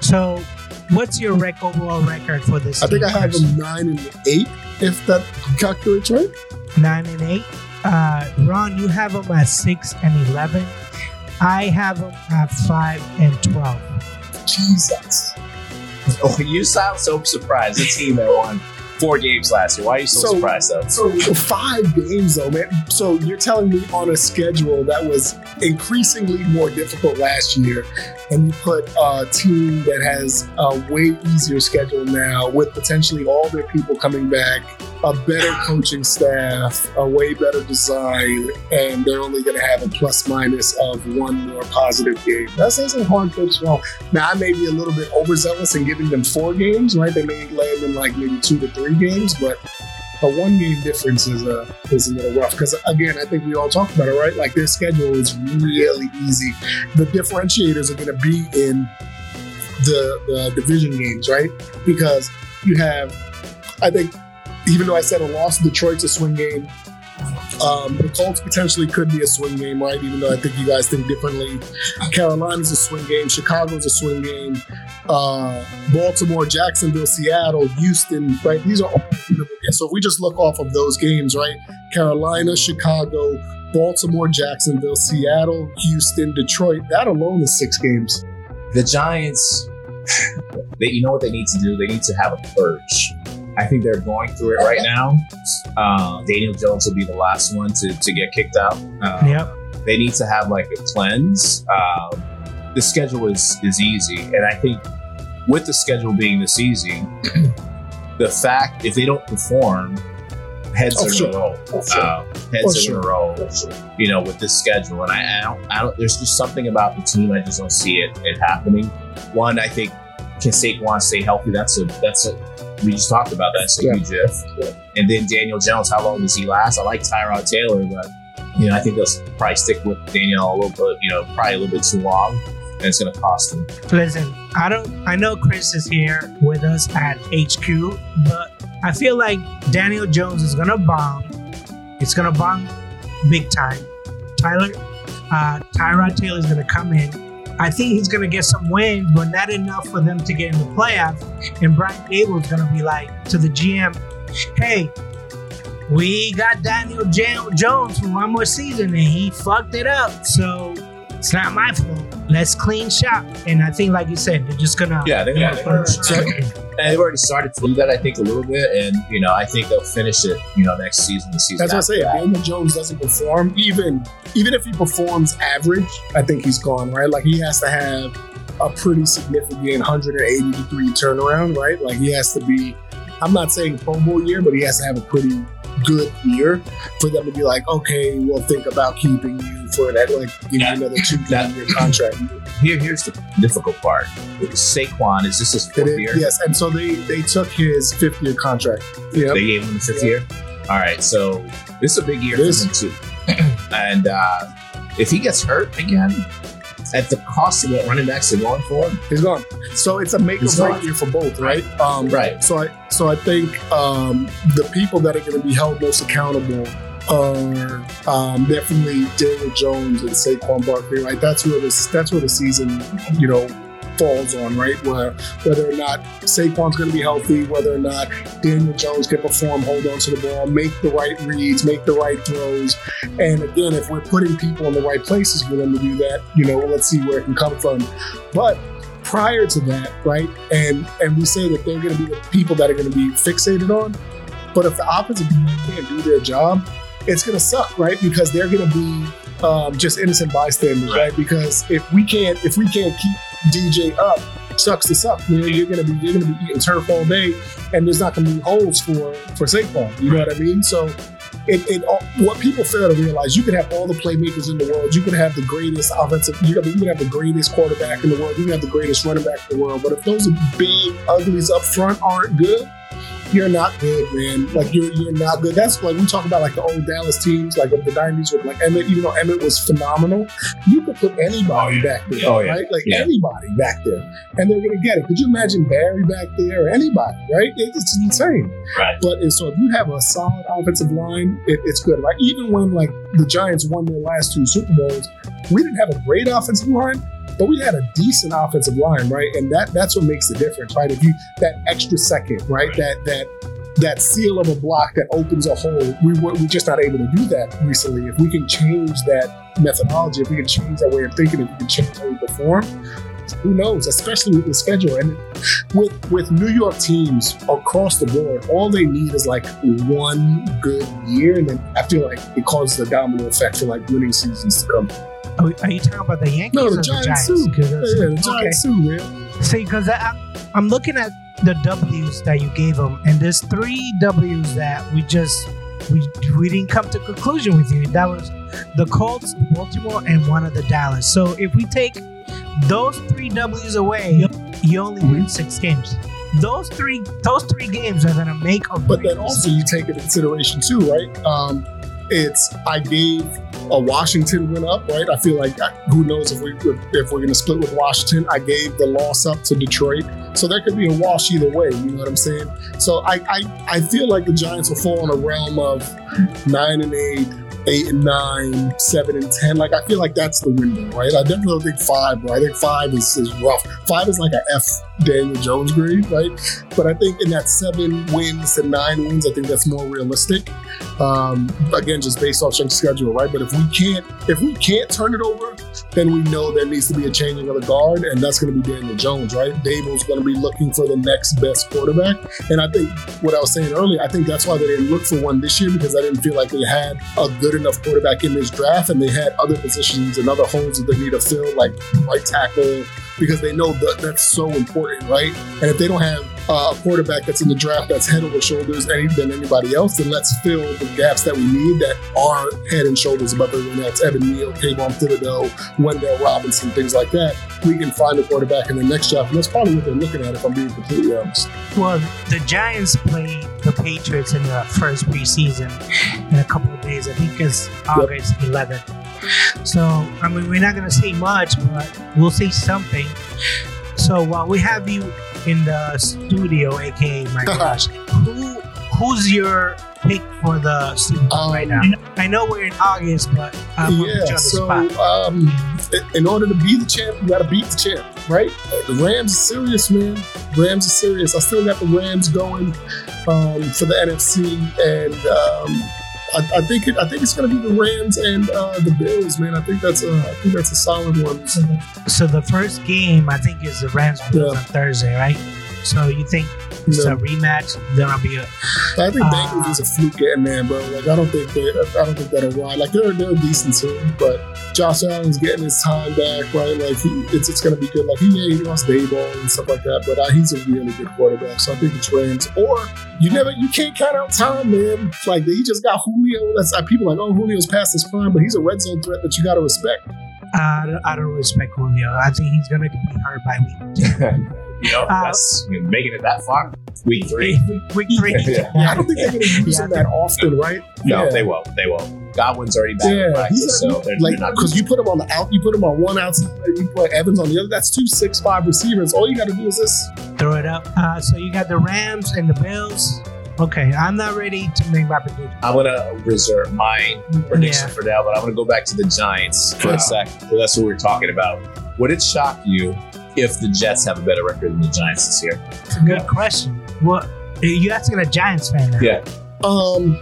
So, what's your rec- overall record for this? I think I have Chris? them nine and eight, if that calculates right. nine and eight. Uh, Ron, you have them at six and eleven. I have them at five and twelve. Jesus. Oh, you sound so surprised. The team that won four games last year. Why are you so, So- surprised though? So five games though, man. So you're telling me on a schedule that was increasingly more difficult last year, and you put a team that has a way easier schedule now, with potentially all their people coming back, a better coaching staff, a way better design, and they're only going to have a plus minus of one more positive game. That a hard pitch well. Now I may be a little bit overzealous in giving them four games, right? They may land in like maybe two to three games, but a one game difference is a is a little rough because again I think we all talked about it right like their schedule is really easy the differentiators are going to be in the the division games right because you have I think even though I said a loss to Detroit's a swing game um, the Colts potentially could be a swing game, right? Even though I think you guys think differently. Carolina's a swing game. Chicago's a swing game. Uh, Baltimore, Jacksonville, Seattle, Houston, right? These are all winnable games. So if we just look off of those games, right? Carolina, Chicago, Baltimore, Jacksonville, Seattle, Houston, Detroit. That alone is six games. The Giants, *sighs* they, you know what they need to do? They need to have a purge. I think they're going through it right now. Uh, Daniel Jones will be the last one to, to get kicked out. Uh, Yep. They need to have like a cleanse. Um, the schedule is is easy, and I think with the schedule being this easy, the fact if they don't perform, heads Oh, are sure. gonna roll. Oh, sure. Uh, heads Oh, are sure. gonna roll. You know, with this schedule, and I, I don't, I don't. There's just something about the team. I just don't see it, it happening. One, I think can Saquon stay healthy? That's a that's a we just talked about that. That's a Yeah. huge if. And then Daniel Jones, how long does he last? I like Tyrod Taylor, but you know I think they'll probably stick with Daniel a little bit. You know, probably a little bit too long, and it's going to cost them. Listen, I don't. I know Chris is here with us at HQ, but I feel like Daniel Jones is gonna bomb. It's gonna bomb big time. Tyler, uh, Tyrod Taylor is gonna come in. I think he's gonna get some wins, but not enough for them to get in the playoffs. And Brian Daboll is gonna be like to the GM, "Hey, we got Daniel Jo- Jones for one more season, and he fucked it up. So it's not my fault. Let's clean shop." And I think, like you said, they're just gonna Yeah, they're Yeah, going to. so- And they've already started to do that, I think, a little bit, and you know, I think they'll finish it. You know, next season, the season. That's what I after say. If that. Daniel Jones doesn't perform, even even if he performs average, I think he's gone, right? Like he has to have a pretty significant 180 degree turnaround, right? Like he has to be. I'm not saying Pro Bowl year, but he has to have a pretty good year for them to be like, okay, we'll think about keeping you for that, like give Yeah. you another two *laughs* That- year contract. Here, here's the difficult part. Saquon is this his fourth year? yes, and so they they took his fifth year contract. Yeah, They gave him the fifth Yeah. year. All right, so this is a big year It for is. him too. *clears throat* and uh, if he gets hurt again, at the cost of what running backs are going for, he's gone. So it's a make or break year for both, right? Um, right? So I so I think um, the people that are going to be held most accountable are um, definitely Daniel Jones and Saquon Barkley, right? That's where this that's where the season you know falls on, right? Where whether or not Saquon's going to be healthy, whether or not Daniel Jones can perform, hold on to the ball, make the right reads, make the right throws, and again, if we're putting people in the right places for them to do that, you know, let's see where it can come from. But prior to that, right? And and we say that they're going to be the people that are going to be fixated on. But if the offensive can't do their job, it's going to suck, right? Because they're going to be um, just innocent bystanders, right. Right. Because if we can't if we can't keep DJ up, sucks this up. You know, you're to be you're to be eating turf all day, and there's not to be holes for for Saquon. You know what I mean? So. It, it, all- what people fail to realize, you can have all the playmakers in the world. You can have the greatest offensive. You could, you could have the greatest quarterback in the world. You can have the greatest running back in the world. But if those big uglies up front aren't good, you're not good, man. Like you're you're not good. That's like we talk about like the old Dallas teams, like of the '90s with like Emmitt. Even though Emmitt was phenomenal, you could put anybody oh, back there, Oh, yeah. right? Like Yeah. anybody back there, and they're gonna get it. Could you imagine Barry back there or anybody, right? It- It's insane. Right. But so if you have a solid offensive line, it, it's good. Like even when like the Giants won their last two Super Bowls, we didn't have a great offensive line, but we had a decent offensive line, right? And that that's what makes the difference, right? If you that extra second, right? That that that seal of a block that opens a hole. We were we're just not able to do that recently. If we can change that methodology, if we can change that way of thinking, if we can change how we perform, who knows? Especially with the schedule and with with New York teams across the board, all they need is like one good year, and then I feel like it causes a domino effect for like winning seasons to come. Are, are you talking about the Yankees No, or the the Giants Giants? too. Yeah, the okay. Too, man. See, because I'm looking at the W's that you gave them, and there's three W's that we just we we didn't come to conclusion with you. That was the Colts, Baltimore, and one of the Dallas. So if we take those three W's away, you only win six games. Those three those three games are gonna make or But then also you take into consideration too, right? Um, it's I gave a Washington win up, right? I feel like uh, who knows if we if we're going to split with Washington. I gave the loss up to Detroit, so there could be a wash either way. You know what I'm saying? So I I, I feel like the Giants will fall in a realm of nine and eight. Eight and nine, seven and ten. Like I feel like that's the window, right? I definitely don't think five, bro. I think five is, is rough. Five is like a F Daniel Jones grade, right? But I think in that seven wins to nine wins, I think that's more realistic. Um, again, just based off strength schedule, right? But if we can't, if we can't turn it over, then we know there needs to be a changing of the guard, and that's going to be Daniel Jones, right? Daboll's going to be looking for the next best quarterback, and I think what I was saying earlier, I think that's why they didn't look for one this year because I didn't feel like they had a good enough quarterback in this draft, and they had other positions and other holes that they need to fill, like right tackle, because they know that that's so important, right? And if they don't have uh, a quarterback that's in the draft that's head over shoulders any, than anybody else, then let's fill the gaps that we need that are head and shoulders above everyone else. Evan Neal, Kayvon Thibodeaux, Wan'Dale Robinson, things like that. We can find a quarterback in the next draft, and that's probably what they're looking at. If I'm being completely honest. Well, the Giants play the Patriots in the first preseason in a couple of days. I think it's August 11th. So, I mean, we're not going to see much, but we'll see something. So, while we have you in the studio, aka my *laughs* gosh, who who's your pick for the Super Bowl Um, right now? I know we're in August, but I'm gonna put you yeah. on the So, spot. um, in order to be the champ, you got to beat the champ, right? The Rams are serious, man. Rams are serious. I still got the Rams going um, for the NFC, and um, I, I think it, I think it's going to be the Rams and uh, the Bills, man. I think that's a I think that's a solid one. So the, so the first game, I think, is the Rams Bills Yeah. on Thursday, right? So you think it's a rematch? Then I'll be a I think Uh, Bengals is a fluke getting there, bro. Like I don't think they, I don't think that'll ride. Like they're they're decent team, but Josh Allen's getting his time back, right? Like he, it's it's gonna be good. Like he yeah, he lost Daboll and stuff like that, but uh, he's a really good quarterback. So I think it's Rams. Or you never you can't count out time, man. Like he just got Julio. That's uh, people are like oh Julio's past his prime, but he's a red zone threat that you got to respect. I don't, I don't respect Julio. I think he's gonna be hurt by week *laughs* you know, Uh, that's making it that far. Week three. Week, *laughs* week three. *laughs* Yeah. I don't think they're gonna use Yeah, him that often, right? No, Yeah. they won't. They won't. Godwin's already back Yeah, practice, he's so not, they're, like they're because you put him on the out, you put him on one outside, you put Evans on the other. That's two six five receivers. All you got to do is this. Throw it up. Uh, so you got the Rams and the Bills. Okay, I'm not ready to make my prediction. I'm gonna reserve my prediction Yeah. for now, but I'm gonna go back to the Giants for Wow. a sec. So that's what we're talking about. Would it shock you if the Jets have a better record than the Giants this year? It's a good question. What you asking a Giants fan now? Yeah. Um,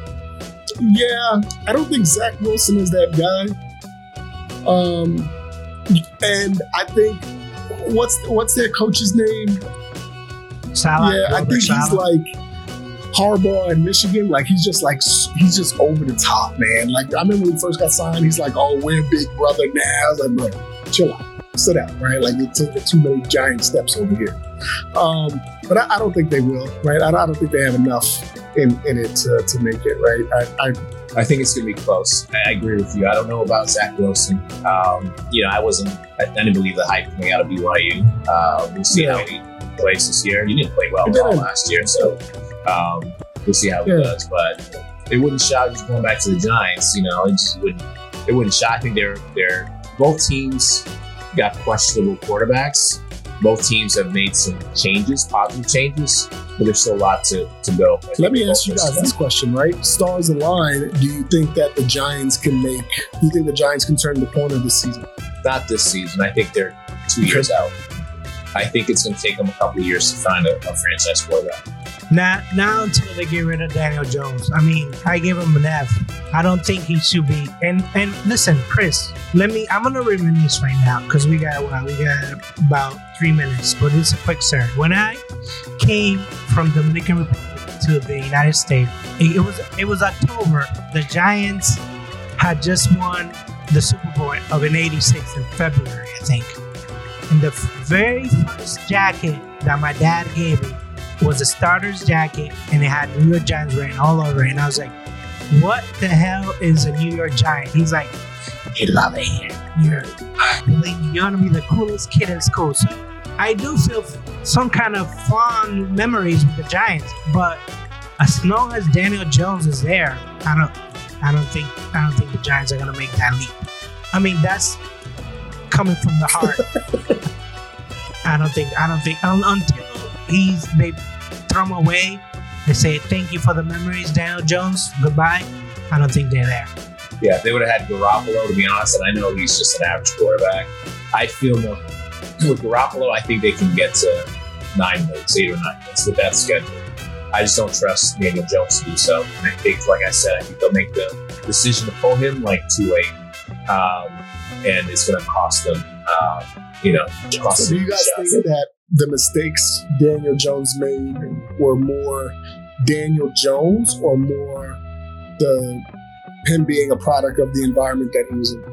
yeah, I don't think Zach Wilson is that guy. Um, and I think what's what's their coach's name? Salah. yeah, I Robert think he's like Harbaugh in Michigan. Like he's just like he's just over the top, man. Like I remember when he first got signed, he's like, "Oh, we're big brother now." I was like, bro, chill out, sit down, right? Like you're taking too many giant steps over here. Um, but I, I don't think they will, right? I, I don't think they have enough in in it to, to make it, right? I, I I think it's going to be close. I agree with you. I don't know about Zach Wilson. Um, you know, I wasn't. I, didn't believe the hype coming out of BYU. Uh, we'll see Yeah. how he plays this year. He didn't play well last year, so Um, we'll see how it Yeah. does, but it wouldn't shock just going back to the Giants. You know, it just wouldn't. It wouldn't shock. I think they're they're both teams got questionable quarterbacks. Both teams have made some changes, positive changes, but there's still a lot to, to go. I Let me ask you guys this question, right? Stars align. Do you think that the Giants can make? Do you think the Giants can turn the corner this season? Not this season. I think they're two years out. I think it's going to take them a couple of years to find a, a franchise quarterback. Not now until they get rid of Daniel Jones. I mean, I give him an F. I don't think he should be. And and listen, Chris, let me. I'm gonna reminisce right now because we got well, we got about three minutes, but it's a quick story. When I came from Dominican Republic to the United States, it, it was it was October. The Giants had just won the Super Bowl of an '86 in February, I think. And the very first jacket that my dad gave me was a starter's jacket and it had New York Giants written all over it. And I was like, what the hell is a New York Giant? He's like, they love it here. You're, you're gonna be the coolest kid in school. So I do feel some kind of fond memories with the Giants, but as long as Daniel Jones is there, I don't I don't think I don't think the Giants are gonna make that leap. I mean that's coming from the heart. *laughs* I don't think I don't think un, until he's they throw him away. They say thank you for the memories, Daniel Jones. Goodbye. I don't think they're there. Yeah, if they would have had Garoppolo, to be honest, and I know he's just an average quarterback, I feel more with Garoppolo. I think they can get to nine wins, eight or nine wins with that schedule. I just don't trust Daniel Jones to do so. And I think, like I said, I think they'll make the decision to pull him like two eight, um, and it's going to cost them. Uh, you know, cost So do you guys shots. think that the mistakes Daniel Jones made were more Daniel Jones or more the him being a product of the environment that he was in?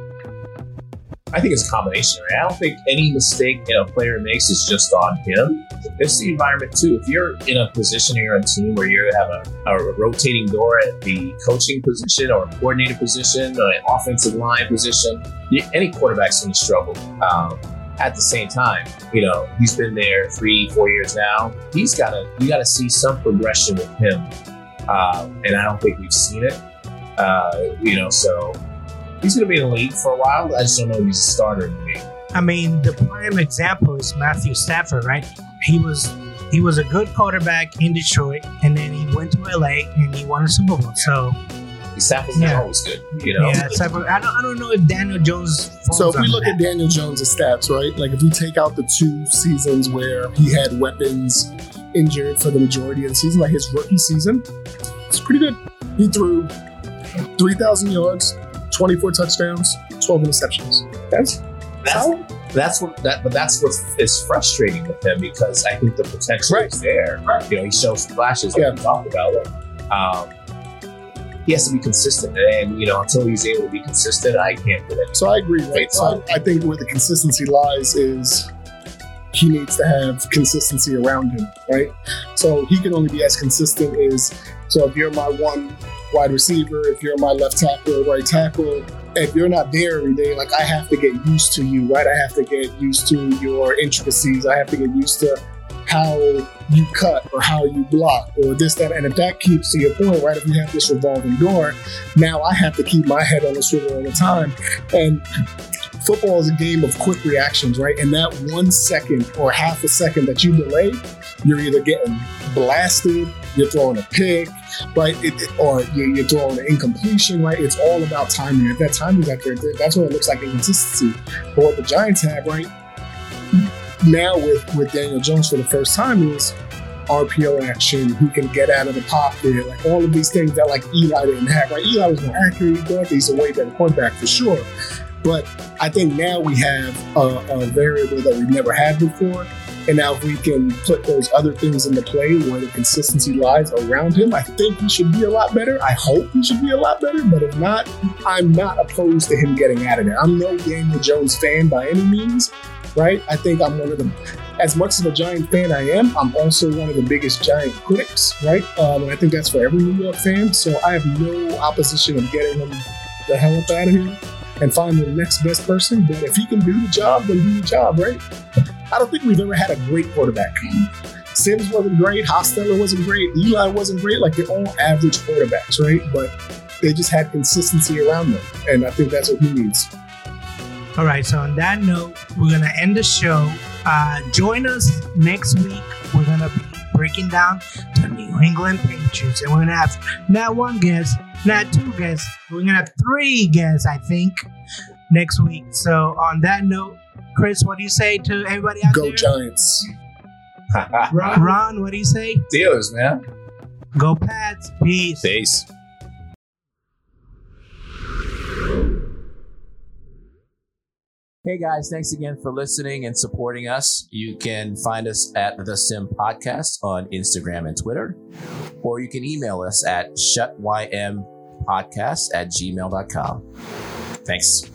I think it's a combination. Right? I don't think any mistake a player makes is just on him. It's the environment too. If you're in a position on a team where you have a, a rotating door at the coaching position or a coordinator position or an offensive line position, any quarterback's going to struggle. Um, at the same time, you know he's been there three, four years now. He's got to you got to see some progression with him, um, and I don't think we've seen it. Uh, you know, so he's going to be in the league for a while. I just don't know if he's a starter in the league. I mean, the prime example is Matthew Stafford, right? He was he was a good quarterback in Detroit, and then he went to LA and he won a Super Bowl. So Stafford's Yeah. not always good, you know. yeah, Stafford. I don't I don't know if Daniel Jones. So if we look that. at Daniel Jones' stats, right? Like if we take out the two seasons where he had weapons injured for the majority of the season, like his rookie season, it's pretty good. He threw 3,000 yards, 24 touchdowns, 12 interceptions. That's That's, that's what that, but that's what is frustrating with him because I think the potential Right. is there. You know, he shows flashes like Yeah. we talked about. Um, he has to be consistent, and you know, until he's able to be consistent, I can't put any. So I agree, right? So I, I think where the consistency lies is he needs to have consistency around him, right? So he can only be as consistent as so if you're my one wide receiver, if you're my left tackle, right tackle, if you're not there every day, like I have to get used to you, right? I have to get used to your intricacies. I have to get used to how you cut or how you block or this, that. And if that keeps to your point, right? If you have this revolving door, now I have to keep my head on the swivel all the time. And football is a game of quick reactions, right? And that one second or half a second that you delay, you're either getting blasted, you're throwing a pick, right? It, or you're, throwing an incompletion, right? It's all about timing. If that timing's out there, that's when it looks like inconsistency. But what the Giants have, right? Now with, with Daniel Jones for the first time is RPO action, he can get out of the pocket, like all of these things that like Eli didn't have, right? Eli was more accurate, he's a way better quarterback for sure. But I think now we have a, a variable that we've never had before. And now if we can put those other things into play where the consistency lies around him, I think he should be a lot better. I hope he should be a lot better. But if not, I'm not opposed to him getting out of there. I'm no Daniel Jones fan by any means, right? I think I'm one of the as much of a Giant fan I am, I'm also one of the biggest Giant critics, right? Um, and I think that's for every New York fan. So I have no opposition of getting him the hell up out of here and finding the next best person. But if he can do the job, then do the job, right? I don't think we've ever had a great quarterback. Simms wasn't great, Hostetler wasn't great, Eli wasn't great. Like they're all average quarterbacks, right? But they just had consistency around them, and I think that's what he needs. All right. So on that note, we're gonna end the show. Uh, join us next week. We're gonna be breaking down the New England Patriots, and we're gonna have not one guest, not two guests. We're gonna have three guests, I think, next week. So on that note, Chris, what do you say to everybody out Go there? Go Giants. Ron, Ron, what do you say? Steelers, man. Go Pats. Peace. Peace. Hey guys, thanks again for listening and supporting us. You can find us at The Sim Podcast on Instagram and Twitter, or you can email us at shutympodcast at gmail.com. Thanks.